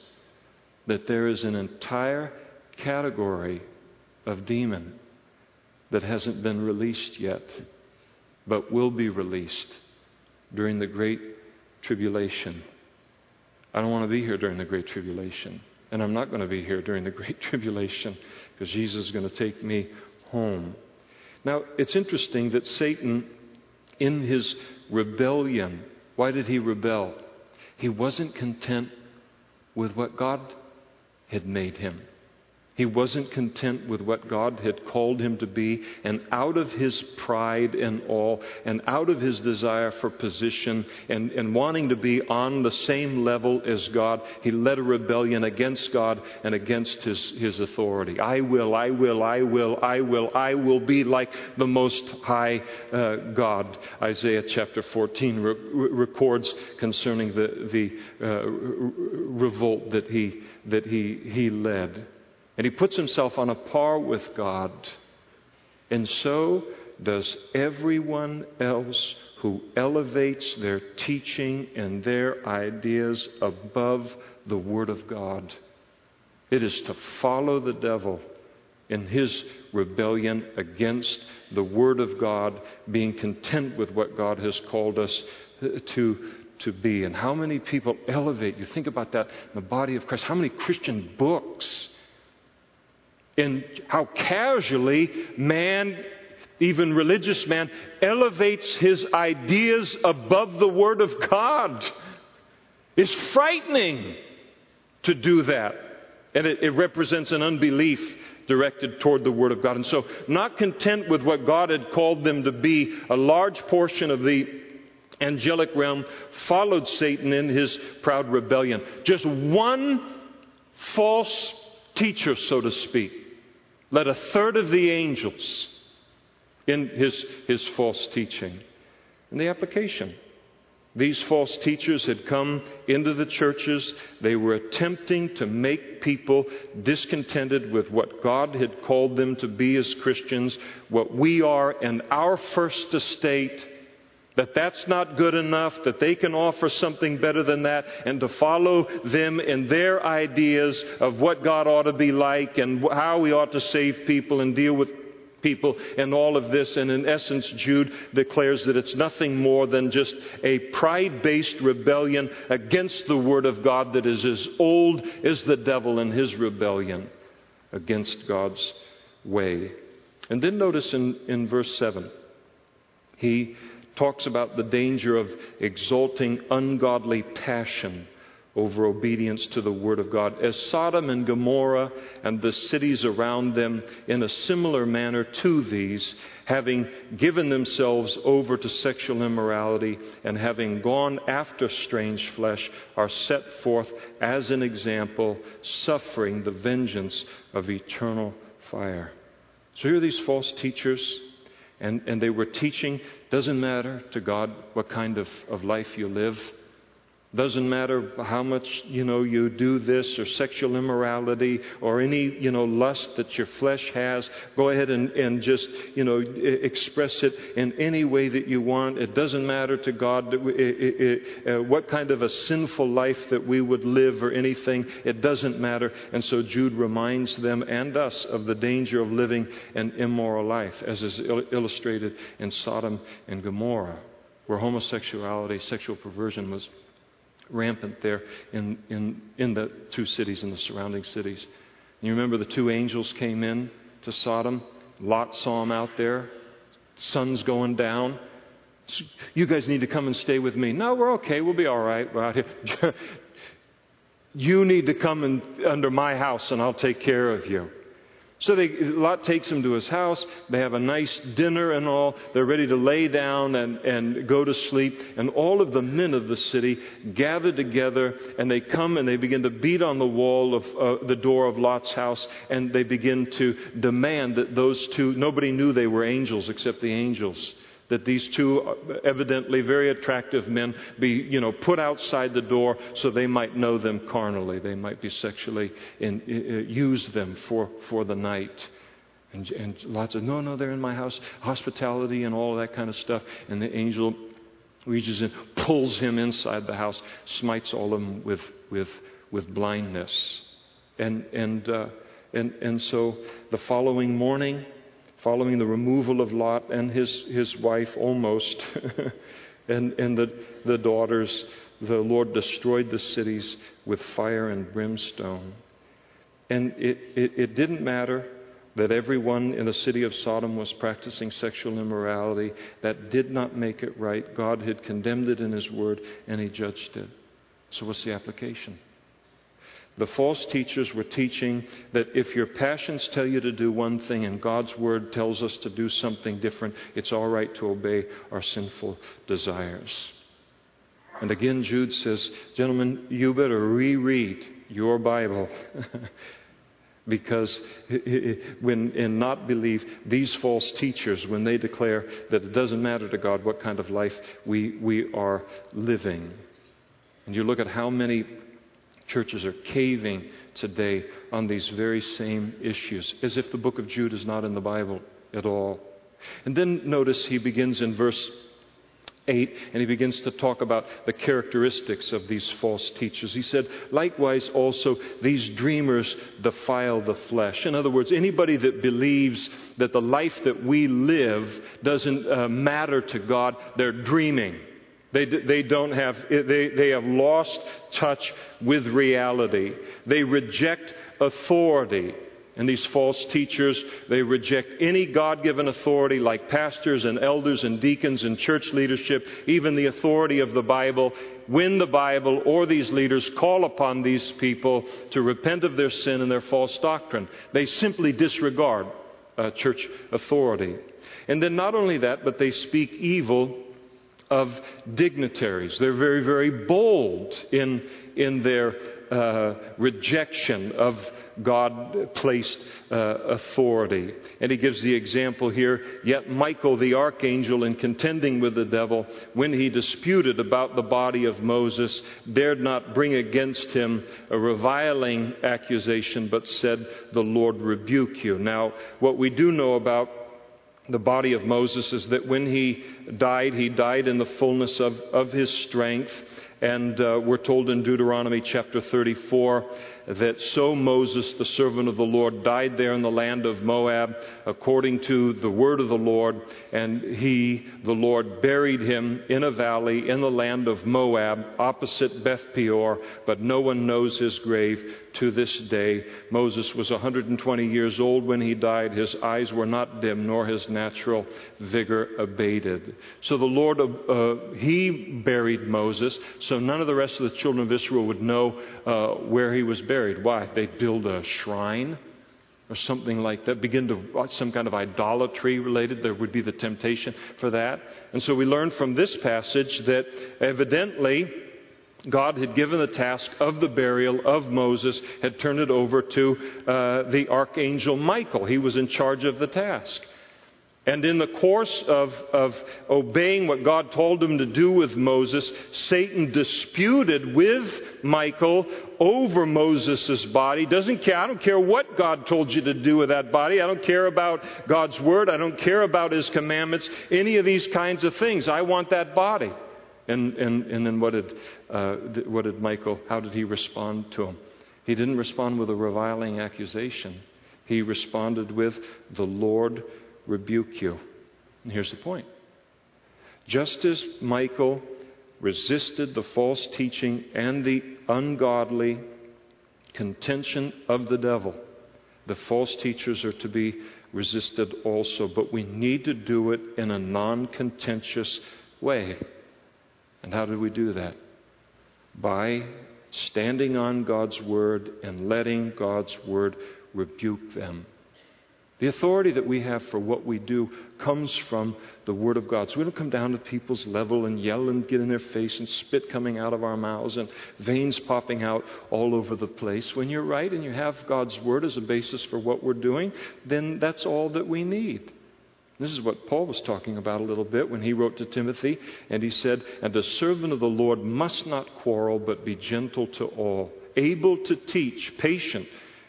that there is an entire category of demon that hasn't been released yet, but will be released during the Great Tribulation. I don't want to be here during the Great Tribulation. And I'm not going to be here during the Great Tribulation because Jesus is going to take me home. Now, it's interesting that Satan, in his rebellion, why did he rebel? He wasn't content with what God had made him. He wasn't content with what God had called him to be, and out of his pride and all, and out of his desire for position, and, and wanting to be on the same level as God, he led a rebellion against God and against his, his authority. I will, I will, I will, I will, I will be like the Most High uh, God. Isaiah chapter 14 re- records concerning the, the uh, revolt that he, that he, he led. And he puts himself on a par with God. And so does everyone else who elevates their teaching and their ideas above the Word of God. It is to follow the devil in his rebellion against the Word of God, being content with what God has called us uh, to, to be. And how many people elevate? You think about that in the body of Christ. How many Christian books? In how casually man, even religious man, elevates his ideas above the Word of God. It's frightening to do that. And it, it represents an unbelief directed toward the Word of God. And so, not content with what God had called them to be, a large portion of the angelic realm followed Satan in his proud rebellion. Just one false teacher, so to speak, led a third of the angels in his, his false teaching. And the application. These false teachers had come into the churches. They were attempting to make people discontented with what God had called them to be as Christians, what we are in our first estate, that that's not good enough, that they can offer something better than that, and to follow them in their ideas of what God ought to be like and how we ought to save people and deal with people and all of this. And in essence, Jude declares that it's nothing more than just a pride based rebellion against the Word of God that is as old as the devil in his rebellion against God's way. And then notice in, in verse 7, he talks about the danger of exalting ungodly passion over obedience to the Word of God. As Sodom and Gomorrah and the cities around them, in a similar manner to these, having given themselves over to sexual immorality and having gone after strange flesh, are set forth as an example, suffering the vengeance of eternal fire. So here are these false teachers, and, and they were teaching doesn't matter to God what kind of, of life you live. Doesn't matter how much, you know, you do this or sexual immorality or any, you know, lust that your flesh has. Go ahead and, and just, you know, express it in any way that you want. It doesn't matter to God it, it, uh, what kind of a sinful life that we would live or anything. It doesn't matter. And so Jude reminds them and us of the danger of living an immoral life, as is il- illustrated in Sodom and Gomorrah, where homosexuality, sexual perversion was rampant there in, in, in the two cities and the surrounding cities. You remember the two angels came in to Sodom. Lot saw them out there. Sun's going down. You guys need to come and stay with me. No, we're okay. We'll be all right. We're out here. you need to come under my house and I'll take care of you. So they, Lot takes him to his house. They have a nice dinner and all. They're ready to lay down and, and go to sleep. And all of the men of the city gather together and they come and they begin to beat on the wall of uh, the door of Lot's house and they begin to demand that those two, nobody knew they were angels except the angels that these two evidently very attractive men be, you know, put outside the door so they might know them carnally. They might be sexually in, uh, use them for, for the night. And, and lots of, no, no, they're in my house, hospitality and all that kind of stuff. And the angel reaches in, pulls him inside the house, smites all of them with, with, with blindness. And, and, uh, and, and so the following morning, following the removal of Lot and his, his wife almost, and, and the, the daughters, the Lord destroyed the cities with fire and brimstone. And it, it, it didn't matter that everyone in the city of Sodom was practicing sexual immorality. That did not make it right. God had condemned it in His Word, and He judged it. So, what's the application? The false teachers were teaching that if your passions tell you to do one thing and God's word tells us to do something different, it's all right to obey our sinful desires. And again, Jude says, Gentlemen, you better reread your Bible. because when in not belief these false teachers when they declare that it doesn't matter to god what kind of life we, we are living and you look at how many Churches are caving today on these very same issues, as if the book of Jude is not in the Bible at all. And then notice he begins in verse 8, and he begins to talk about the characteristics of these false teachers. He said, Likewise, also, these dreamers defile the flesh. In other words, anybody that believes that the life that we live doesn't uh, matter to God, they're dreaming. They, they don't have, they, they have lost touch with reality. They reject authority. And these false teachers, they reject any God given authority like pastors and elders and deacons and church leadership, even the authority of the Bible, when the Bible or these leaders call upon these people to repent of their sin and their false doctrine. They simply disregard uh, church authority. And then not only that, but they speak evil of dignitaries. They're very, very bold in, in their uh, rejection of God placed uh, authority. And he gives the example here Yet Michael the archangel, in contending with the devil, when he disputed about the body of Moses, dared not bring against him a reviling accusation, but said, The Lord rebuke you. Now, what we do know about the body of Moses is that when he died, he died in the fullness of, of his strength. And uh, we're told in Deuteronomy chapter 34 that so Moses, the servant of the Lord, died there in the land of Moab according to the word of the Lord. And he, the Lord, buried him in a valley in the land of Moab opposite Beth Peor, but no one knows his grave to this day. Moses was 120 years old when he died. His eyes were not dim, nor his natural vigor abated. So the Lord, uh, he buried Moses, so none of the rest of the children of Israel would know uh, where he was buried. Why? They'd build a shrine or something like that, begin to some kind of idolatry related. There would be the temptation for that. And so we learn from this passage that evidently God had given the task of the burial of Moses, had turned it over to uh, the archangel Michael. He was in charge of the task. And in the course of, of obeying what God told him to do with Moses, Satan disputed with Michael over Moses' body. Doesn't care. I don't care what God told you to do with that body. I don't care about God's word. I don't care about his commandments. Any of these kinds of things. I want that body. And, and, and then what did, uh, what did Michael, how did he respond to him? He didn't respond with a reviling accusation. He responded with, The Lord rebuke you. And here's the point just as Michael resisted the false teaching and the ungodly contention of the devil, the false teachers are to be resisted also, but we need to do it in a non contentious way. And how do we do that? By standing on God's word and letting God's word rebuke them. The authority that we have for what we do comes from the Word of God. So we don't come down to people's level and yell and get in their face and spit coming out of our mouths and veins popping out all over the place. When you're right and you have God's Word as a basis for what we're doing, then that's all that we need. This is what Paul was talking about a little bit when he wrote to Timothy, and he said, And the servant of the Lord must not quarrel, but be gentle to all, able to teach, patient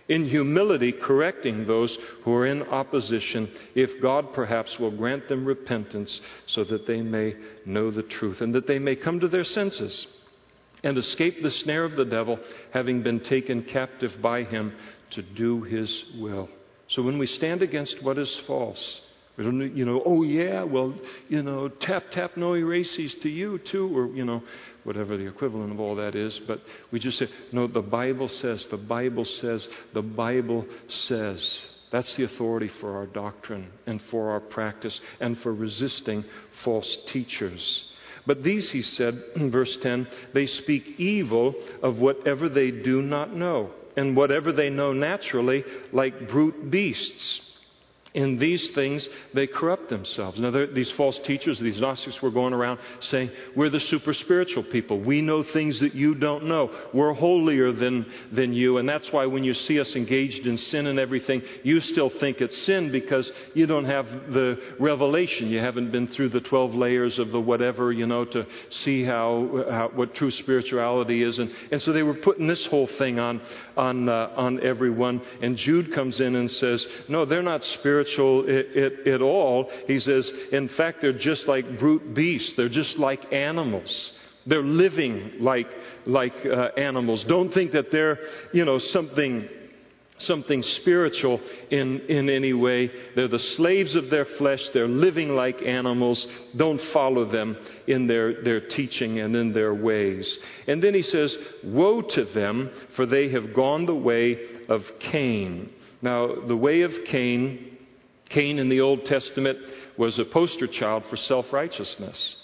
in humility correcting those who are in opposition, if God perhaps will grant them repentance so that they may know the truth and that they may come to their senses and escape the snare of the devil, having been taken captive by him to do his will. So when we stand against what is false, we don't, you know, oh yeah, well, you know, tap, tap, no erases to you too, or, you know, whatever the equivalent of all that is. But we just say, no, the Bible says, the Bible says, the Bible says. That's the authority for our doctrine and for our practice and for resisting false teachers. But these, he said in verse 10, they speak evil of whatever they do not know, and whatever they know naturally, like brute beasts. In these things, they corrupt themselves. Now, these false teachers, these Gnostics, were going around saying, We're the super spiritual people. We know things that you don't know. We're holier than, than you. And that's why when you see us engaged in sin and everything, you still think it's sin because you don't have the revelation. You haven't been through the 12 layers of the whatever, you know, to see how, how what true spirituality is. And, and so they were putting this whole thing on, on, uh, on everyone. And Jude comes in and says, No, they're not spiritual at, all. He says, in fact, they're just like brute beasts, they're just like animals. They're living like, like uh, animals. Don't think that they're, you know, something something spiritual in, in any way. They're the slaves of their flesh. They're living like animals. Don't follow them in their, their teaching and in their ways. And then he says, Woe to them, for they have gone the way of Cain. Now, the way of Cain Cain in the Old Testament was a poster child for self righteousness.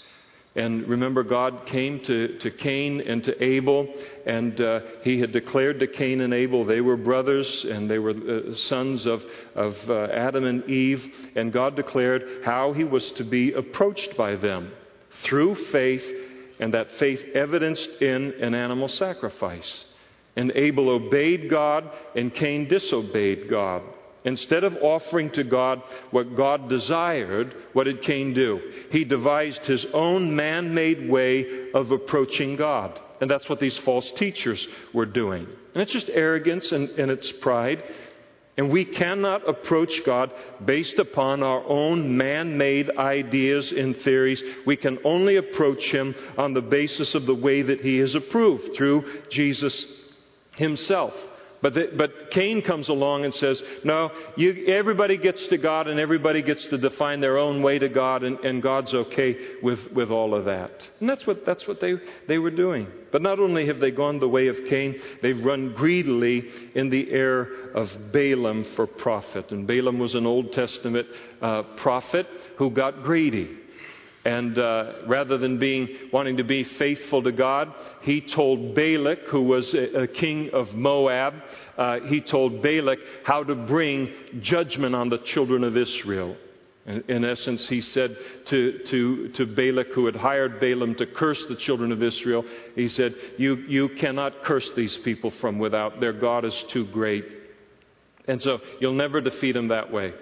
And remember, God came to, to Cain and to Abel, and uh, he had declared to Cain and Abel they were brothers and they were uh, sons of, of uh, Adam and Eve. And God declared how he was to be approached by them through faith, and that faith evidenced in an animal sacrifice. And Abel obeyed God, and Cain disobeyed God. Instead of offering to God what God desired, what did Cain do? He devised his own man made way of approaching God. And that's what these false teachers were doing. And it's just arrogance and, and it's pride. And we cannot approach God based upon our own man made ideas and theories. We can only approach Him on the basis of the way that He has approved through Jesus Himself. But, the, but Cain comes along and says, No, you, everybody gets to God and everybody gets to define their own way to God, and, and God's okay with, with all of that. And that's what, that's what they, they were doing. But not only have they gone the way of Cain, they've run greedily in the air of Balaam for profit. And Balaam was an Old Testament uh, prophet who got greedy. And uh, rather than being wanting to be faithful to God, he told Balak, who was a, a king of Moab, uh, he told Balak how to bring judgment on the children of Israel. In, in essence, he said to, to, to Balak, who had hired Balaam to curse the children of Israel, he said, you, you cannot curse these people from without. Their God is too great. And so you'll never defeat them that way.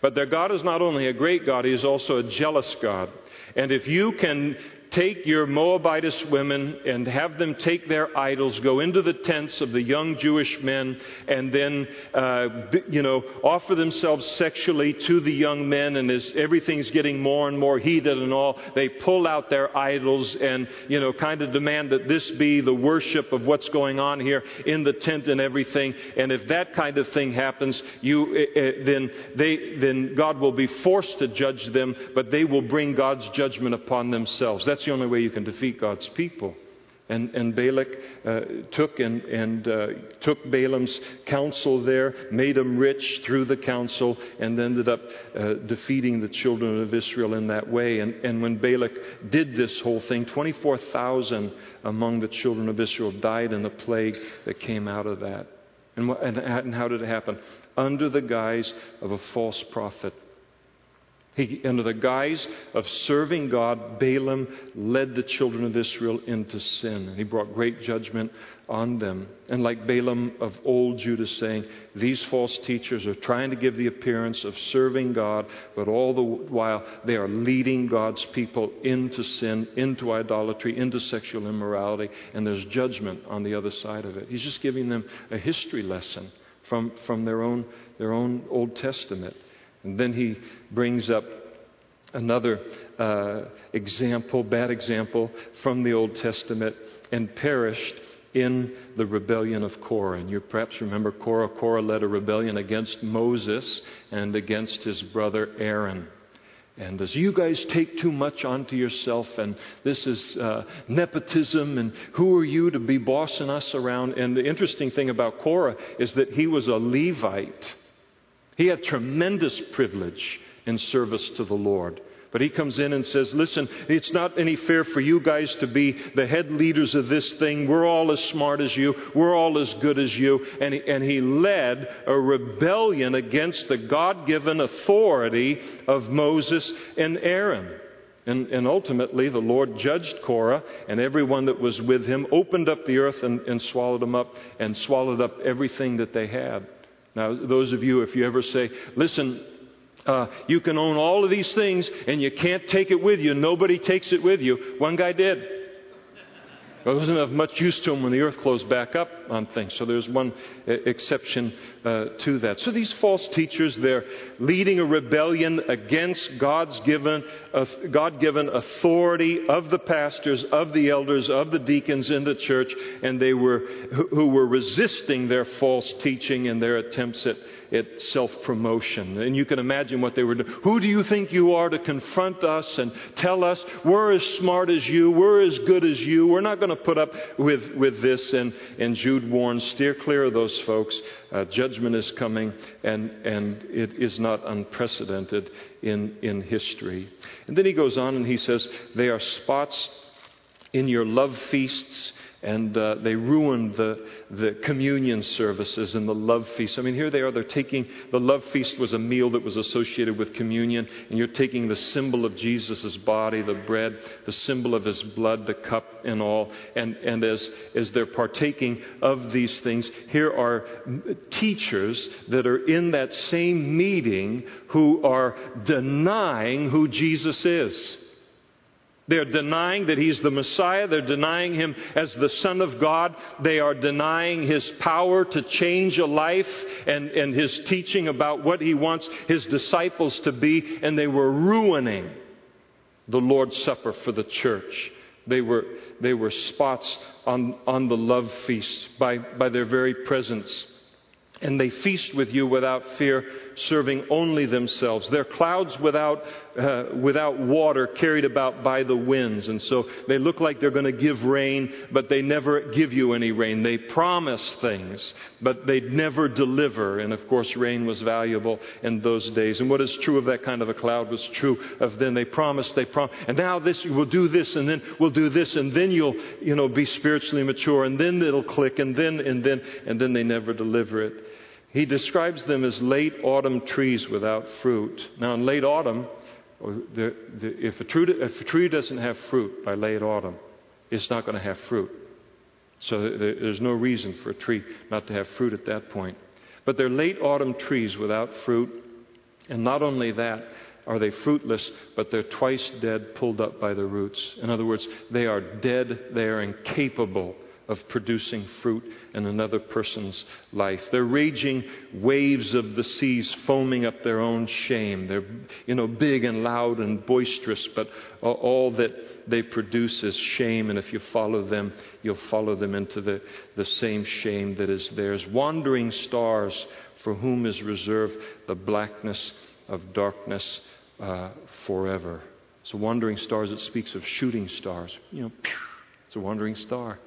But their God is not only a great God, He is also a jealous God. And if you can take your Moabitess women and have them take their idols, go into the tents of the young Jewish men, and then, uh, you know, offer themselves sexually to the young men. And as everything's getting more and more heated and all, they pull out their idols and, you know, kind of demand that this be the worship of what's going on here in the tent and everything. And if that kind of thing happens, you, uh, then, they, then God will be forced to judge them, but they will bring God's judgment upon themselves. That's that's the only way you can defeat God's people. And, and Balak uh, took and, and uh, took Balaam's counsel there, made him rich through the counsel, and ended up uh, defeating the children of Israel in that way. And, and when Balak did this whole thing, 24,000 among the children of Israel died in the plague that came out of that. And, and, and how did it happen? Under the guise of a false prophet he, under the guise of serving God, Balaam led the children of Israel into sin, and he brought great judgment on them. And like Balaam of old, Judah saying, These false teachers are trying to give the appearance of serving God, but all the while they are leading God's people into sin, into idolatry, into sexual immorality, and there's judgment on the other side of it. He's just giving them a history lesson from, from their, own, their own Old Testament. And then he brings up another uh, example, bad example from the Old Testament, and perished in the rebellion of Korah. And you perhaps remember Korah. Korah led a rebellion against Moses and against his brother Aaron. And as you guys take too much onto yourself, and this is uh, nepotism, and who are you to be bossing us around? And the interesting thing about Korah is that he was a Levite. He had tremendous privilege in service to the Lord. But he comes in and says, Listen, it's not any fair for you guys to be the head leaders of this thing. We're all as smart as you. We're all as good as you. And he, and he led a rebellion against the God given authority of Moses and Aaron. And, and, ultimately, the Lord judged Korah and everyone that was with him, opened up the earth and, and swallowed them up, and swallowed up everything that they had. Now, those of you, if you ever say, listen, uh, you can own all of these things and you can't take it with you, nobody takes it with you. One guy did. It wasn't of much use to them when the earth closed back up on things. So there's one uh, exception uh, to that. So these false teachers, they're leading a rebellion against God's given, uh, God given authority of the pastors, of the elders, of the deacons in the church, and they were, who were resisting their false teaching and their attempts at it's self promotion. And you can imagine what they were doing. Who do you think you are to confront us and tell us we're as smart as you, we're as good as you, we're not going to put up with, with this? And, and Jude warns steer clear of those folks. Uh, judgment is coming, and, and it is not unprecedented in, in history. And then he goes on and he says, They are spots in your love feasts and uh, they ruined the, the communion services and the love feast. I mean, here they are, they're taking the love feast was a meal that was associated with communion, and you're taking the symbol of Jesus' body, the bread, the symbol of his blood, the cup, and all. And, and as, as they're partaking of these things, here are teachers that are in that same meeting who are denying who Jesus is. They're denying that he's the Messiah. They're denying him as the Son of God. They are denying his power to change a life and, and his teaching about what he wants his disciples to be. And they were ruining the Lord's Supper for the church. They were, they were spots on, on the love feast by, by their very presence. And they feast with you without fear serving only themselves. They're clouds without, uh, without water carried about by the winds. And so they look like they're going to give rain, but they never give you any rain. They promise things, but they never deliver. And of course, rain was valuable in those days. And what is true of that kind of a cloud was true of then. They promised, they promised, and now this, we'll do this, and then we'll do this, and then you'll, you know, be spiritually mature, and then it'll click, and then, and then, and then they never deliver it. He describes them as late autumn trees without fruit. Now, in late autumn, oh, the, the, if, a tree, if a tree doesn't have fruit by late autumn, it's not going to have fruit. So there's no reason for a tree not to have fruit at that point. But they're late autumn trees without fruit. And not only that, are they fruitless, but they're twice dead, pulled up by the roots. In other words, they are dead, they are incapable of producing fruit in another person's life. They're raging waves of the seas foaming up their own shame. They're, you know, big and loud and boisterous, but all that they produce is shame, and if you follow them, you'll follow them into the, the same shame that is theirs. Wandering stars for whom is reserved the blackness of darkness uh, forever. So, wandering stars, it speaks of shooting stars. You know, it's a wandering star.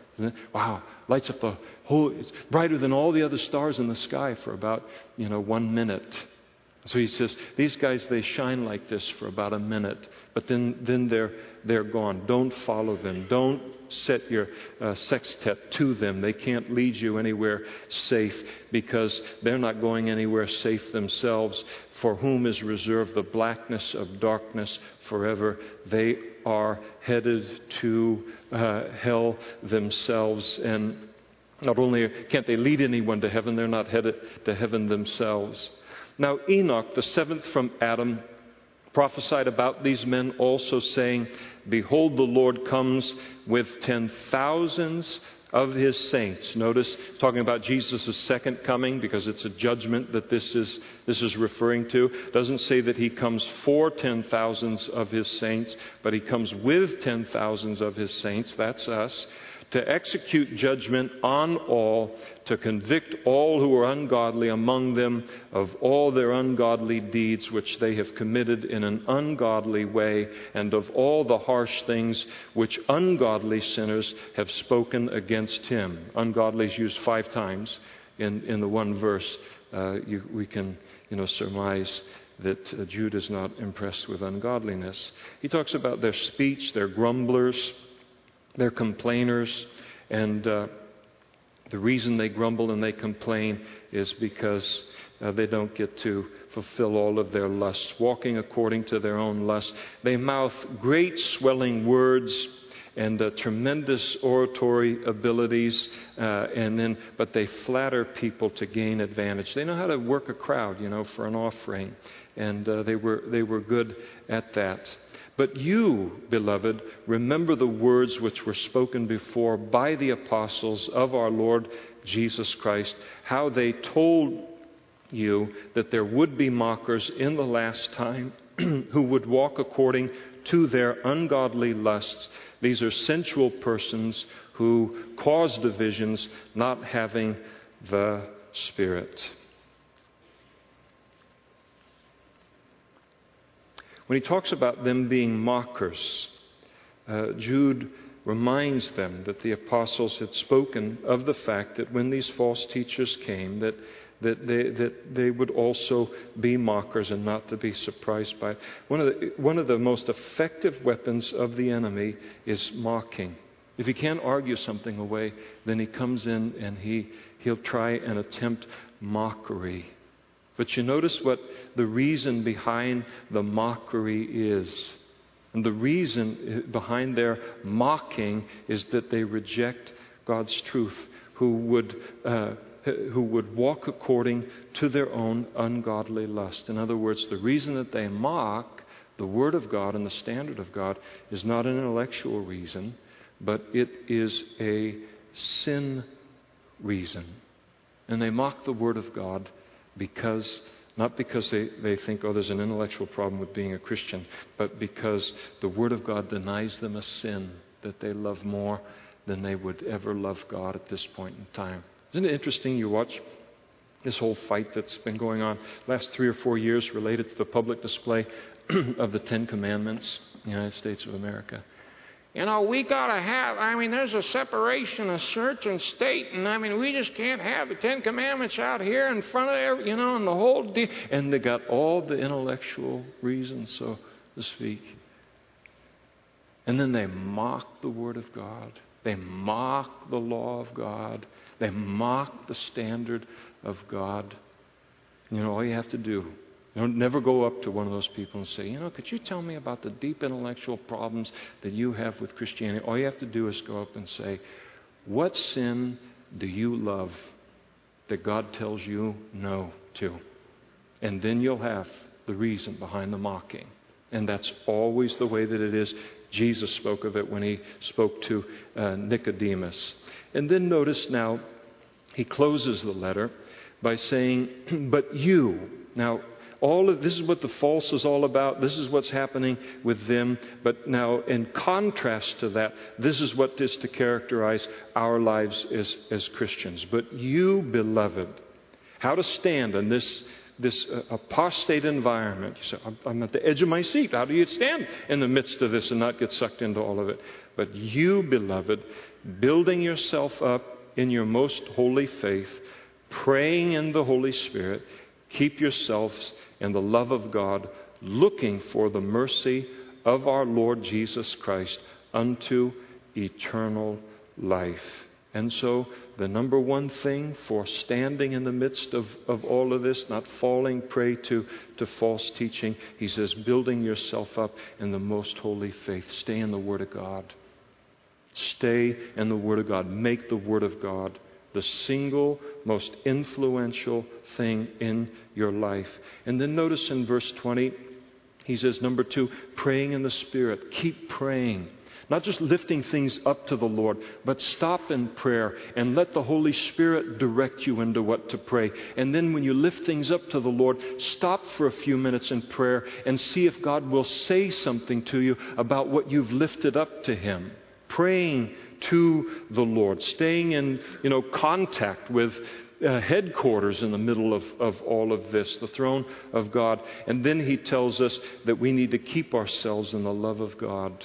Wow, lights up the whole, it's brighter than all the other stars in the sky for about, you know, one minute. So he says, these guys, they shine like this for about a minute, but then, then they're, they're gone. Don't follow them. Don't set your uh, sextant to them. They can't lead you anywhere safe because they're not going anywhere safe themselves. For whom is reserved the blackness of darkness forever. They are headed to uh, hell themselves. And not only can't they lead anyone to heaven, they're not headed to heaven themselves. Now, Enoch, the seventh from Adam, prophesied about these men also, saying, Behold, the Lord comes with ten thousands of his saints. Notice, talking about Jesus' second coming, because it's a judgment that this is, this is referring to. Doesn't say that he comes for ten thousands of his saints, but he comes with ten thousands of his saints. That's us to execute judgment on all, to convict all who are ungodly among them of all their ungodly deeds which they have committed in an ungodly way, and of all the harsh things which ungodly sinners have spoken against him. Ungodly is used five times in, in the one verse. Uh, you, we can you know, surmise that uh, Jude is not impressed with ungodliness. He talks about their speech, their grumblers they're complainers, and uh, the reason they grumble and they complain is because uh, they don't get to fulfill all of their lusts, walking according to their own lusts. They mouth great swelling words and uh, tremendous oratory abilities, uh, and then but they flatter people to gain advantage. They know how to work a crowd, you know, for an offering, and uh, they were they were good at that. But you, beloved, remember the words which were spoken before by the apostles of our Lord Jesus Christ, how they told you that there would be mockers in the last time who would walk according to their ungodly lusts. These are sensual persons who cause divisions, not having the Spirit. When he talks about them being mockers, uh, Jude reminds them that the apostles had spoken of the fact that when these false teachers came, that, that, they, that they would also be mockers and not to be surprised by it. One of, the, one of the most effective weapons of the enemy is mocking. If he can't argue something away, then he comes in and he, he'll try and attempt mockery. But you notice what the reason behind the mockery is. And the reason behind their mocking is that they reject God's truth, who would, uh, who would walk according to their own ungodly lust. In other words, the reason that they mock the Word of God and the standard of God is not an intellectual reason, but it is a sin reason. And they mock the Word of God because not because they, they think, oh, there's an intellectual problem with being a Christian, but because the Word of God denies them a sin that they love more than they would ever love God at this point in time. Isn't it interesting? You watch this whole fight that's been going on last three or four years related to the public display of the Ten Commandments in the United States of America. You know, we got to have, I mean, there's a separation of church and state, and I mean, we just can't have the Ten Commandments out here in front of, every, you know, and the whole deal. And they got all the intellectual reasons, so to speak. And then they mock the Word of God. They mock the law of God. They mock the standard of God. You know, all you have to do don't never go up to one of those people and say, you know, could you tell me about the deep intellectual problems that you have with Christianity? All you have to do is go up and say, what sin do you love that God tells you no to? And then you'll have the reason behind the mocking. And that's always the way that it is. Jesus spoke of it when he spoke to uh, Nicodemus. And then notice now, he closes the letter by saying, But you. Now, all of this is what the false is all about. This is what's happening with them. But now, in contrast to that, this is what is to characterize our lives as, as Christians. But you, beloved, how to stand in this, this uh, apostate environment. You say, I'm, I'm at the edge of my seat. How do you stand in the midst of this and not get sucked into all of it? But you, beloved, building yourself up in your most holy faith, praying in the Holy Spirit, keep yourselves in the love of God, looking for the mercy of our Lord Jesus Christ unto eternal life. And so, the number one thing for standing in the midst of, of all of this, not falling prey to, to false teaching, he says, building yourself up in the most holy faith. Stay in the Word of God. Stay in the Word of God. Make the Word of God the single most influential thing in your life. And then notice in verse 20, he says, number two, praying in the Spirit. Keep praying. Not just lifting things up to the Lord, but stop in prayer and let the Holy Spirit direct you into what to pray. And then when you lift things up to the Lord, stop for a few minutes in prayer and see if God will say something to you about what you've lifted up to Him. Praying to the Lord, staying in you know, contact with uh, headquarters in the middle of, of all of this, the throne of God. And then he tells us that we need to keep ourselves in the love of God.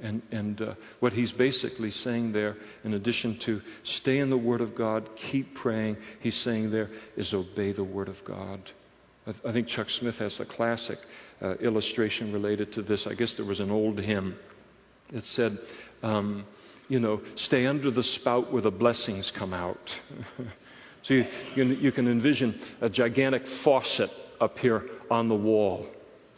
And, and uh, what he's basically saying there, in addition to stay in the Word of God, keep praying, he's saying there is obey the Word of God. I, th- I think Chuck Smith has a classic uh, illustration related to this. I guess there was an old hymn that said, um, you know, stay under the spout where the blessings come out. so you, you, you can envision a gigantic faucet up here on the wall.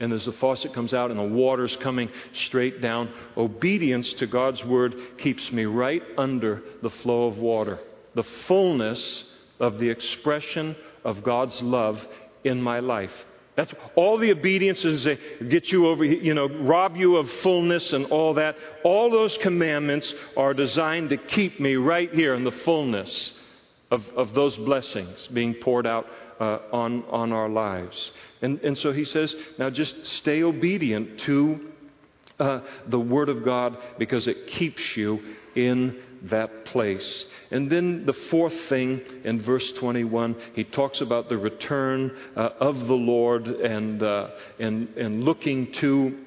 And as the faucet comes out and the water's coming straight down, obedience to God's word keeps me right under the flow of water. The fullness of the expression of God's love in my life. That's all the obediences that get you over, you know, rob you of fullness and all that. All those commandments are designed to keep me right here in the fullness of, of those blessings being poured out uh, on, on our lives. And, and so he says, now just stay obedient to uh, the Word of God because it keeps you in that place. And then the fourth thing in verse 21, he talks about the return uh, of the Lord and, uh, and, and looking to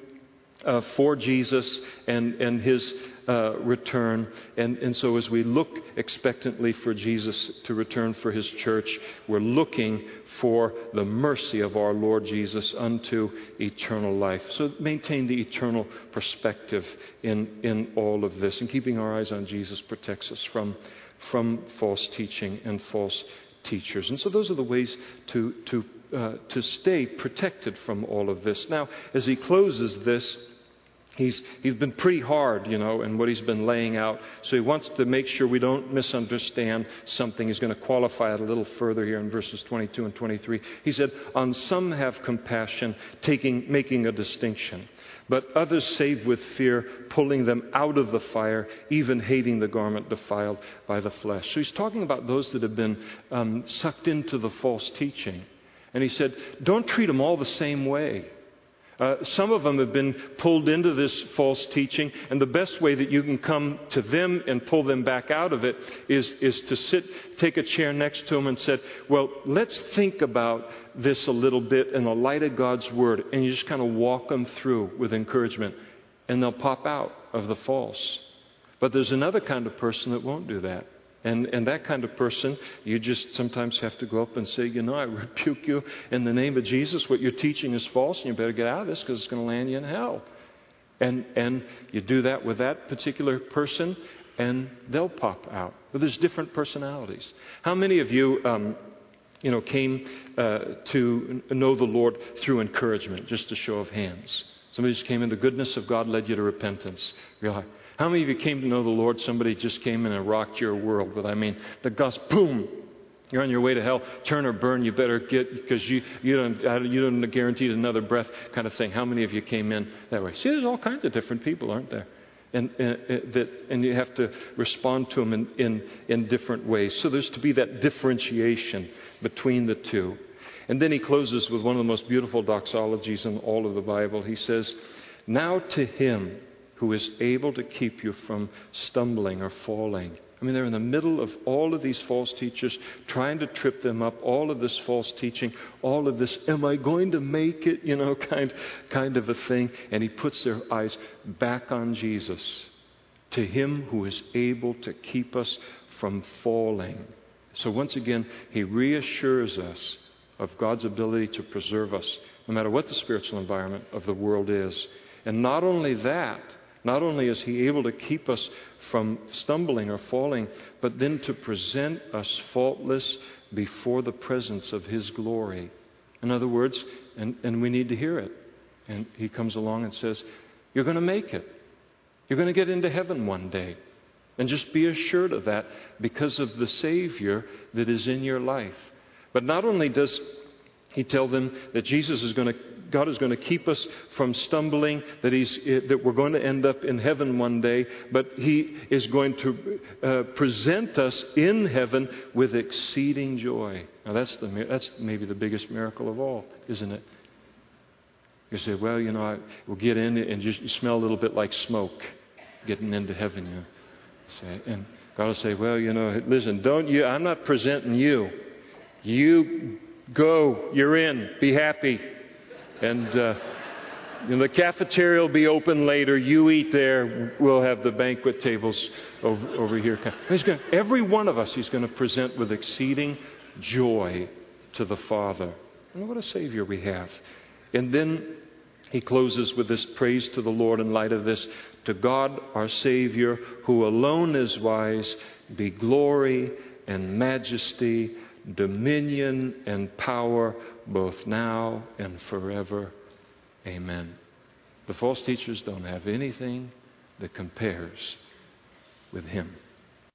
uh, for Jesus and, and his uh, return. And, and so, as we look expectantly for Jesus to return for his church, we're looking for the mercy of our Lord Jesus unto eternal life. So, maintain the eternal perspective in, in all of this. And keeping our eyes on Jesus protects us from, from false teaching and false teachers. And so, those are the ways to, to, uh, to stay protected from all of this. Now, as he closes this, He's, he's been pretty hard, you know, in what he's been laying out. So he wants to make sure we don't misunderstand something. He's going to qualify it a little further here in verses 22 and 23. He said, On some have compassion, taking, making a distinction, but others save with fear, pulling them out of the fire, even hating the garment defiled by the flesh. So he's talking about those that have been um, sucked into the false teaching. And he said, Don't treat them all the same way. Uh, some of them have been pulled into this false teaching, and the best way that you can come to them and pull them back out of it is, is to sit, take a chair next to them and say, Well, let's think about this a little bit in the light of God's Word. And you just kind of walk them through with encouragement, and they'll pop out of the false. But there's another kind of person that won't do that. And, and that kind of person, you just sometimes have to go up and say, you know, I rebuke you in the name of Jesus. What you're teaching is false, and you better get out of this because it's going to land you in hell. And, and you do that with that particular person, and they'll pop out. But there's different personalities. How many of you, um, you know, came uh, to know the Lord through encouragement, just a show of hands? Somebody just came in, the goodness of God led you to repentance. Realize, how many of you came to know the Lord? Somebody just came in and rocked your world with, I mean, the gospel, boom, You're on your way to hell. Turn or burn. You better get because you you don't you don't guaranteed another breath kind of thing. How many of you came in that way? See, there's all kinds of different people, aren't there? And, and, uh, that, and you have to respond to them in, in, in different ways. So there's to be that differentiation between the two. And then he closes with one of the most beautiful doxologies in all of the Bible. He says, Now to him who is able to keep you from stumbling or falling I mean, they're in the middle of all of these false teachers trying to trip them up, all of this false teaching, all of this, am I going to make it, you know, kind, kind of a thing. And he puts their eyes back on Jesus, to him who is able to keep us from falling. So once again, he reassures us of God's ability to preserve us, no matter what the spiritual environment of the world is. And not only that, not only is He able to keep us from stumbling or falling, but then to present us faultless before the presence of His glory. In other words, and, and we need to hear it. And He comes along and says, You're going to make it. You're going to get into heaven one day. And just be assured of that because of the Savior that is in your life. But not only does he tell them that Jesus is going to God is going to keep us from stumbling, that, he's, that we're going to end up in heaven one day, but He is going to uh, present us in heaven with exceeding joy. Now, that's, the, that's maybe the biggest miracle of all, isn't it? You say, well, you know, I, we'll get in and just smell a little bit like smoke getting into heaven. You say, and God will say, well, you know, listen, don't you, I'm not presenting you. You go, you're in, be happy. And uh, you know, the cafeteria will be open later. You eat there. We'll have the banquet tables over, over here. Gonna, every one of us, he's going to present with exceeding joy to the Father. And what a Savior we have. And then he closes with this praise to the Lord in light of this. To God, our Savior, who alone is wise, be glory and majesty, dominion and power both now and forever. Amen. The false teachers don't have anything that compares with him.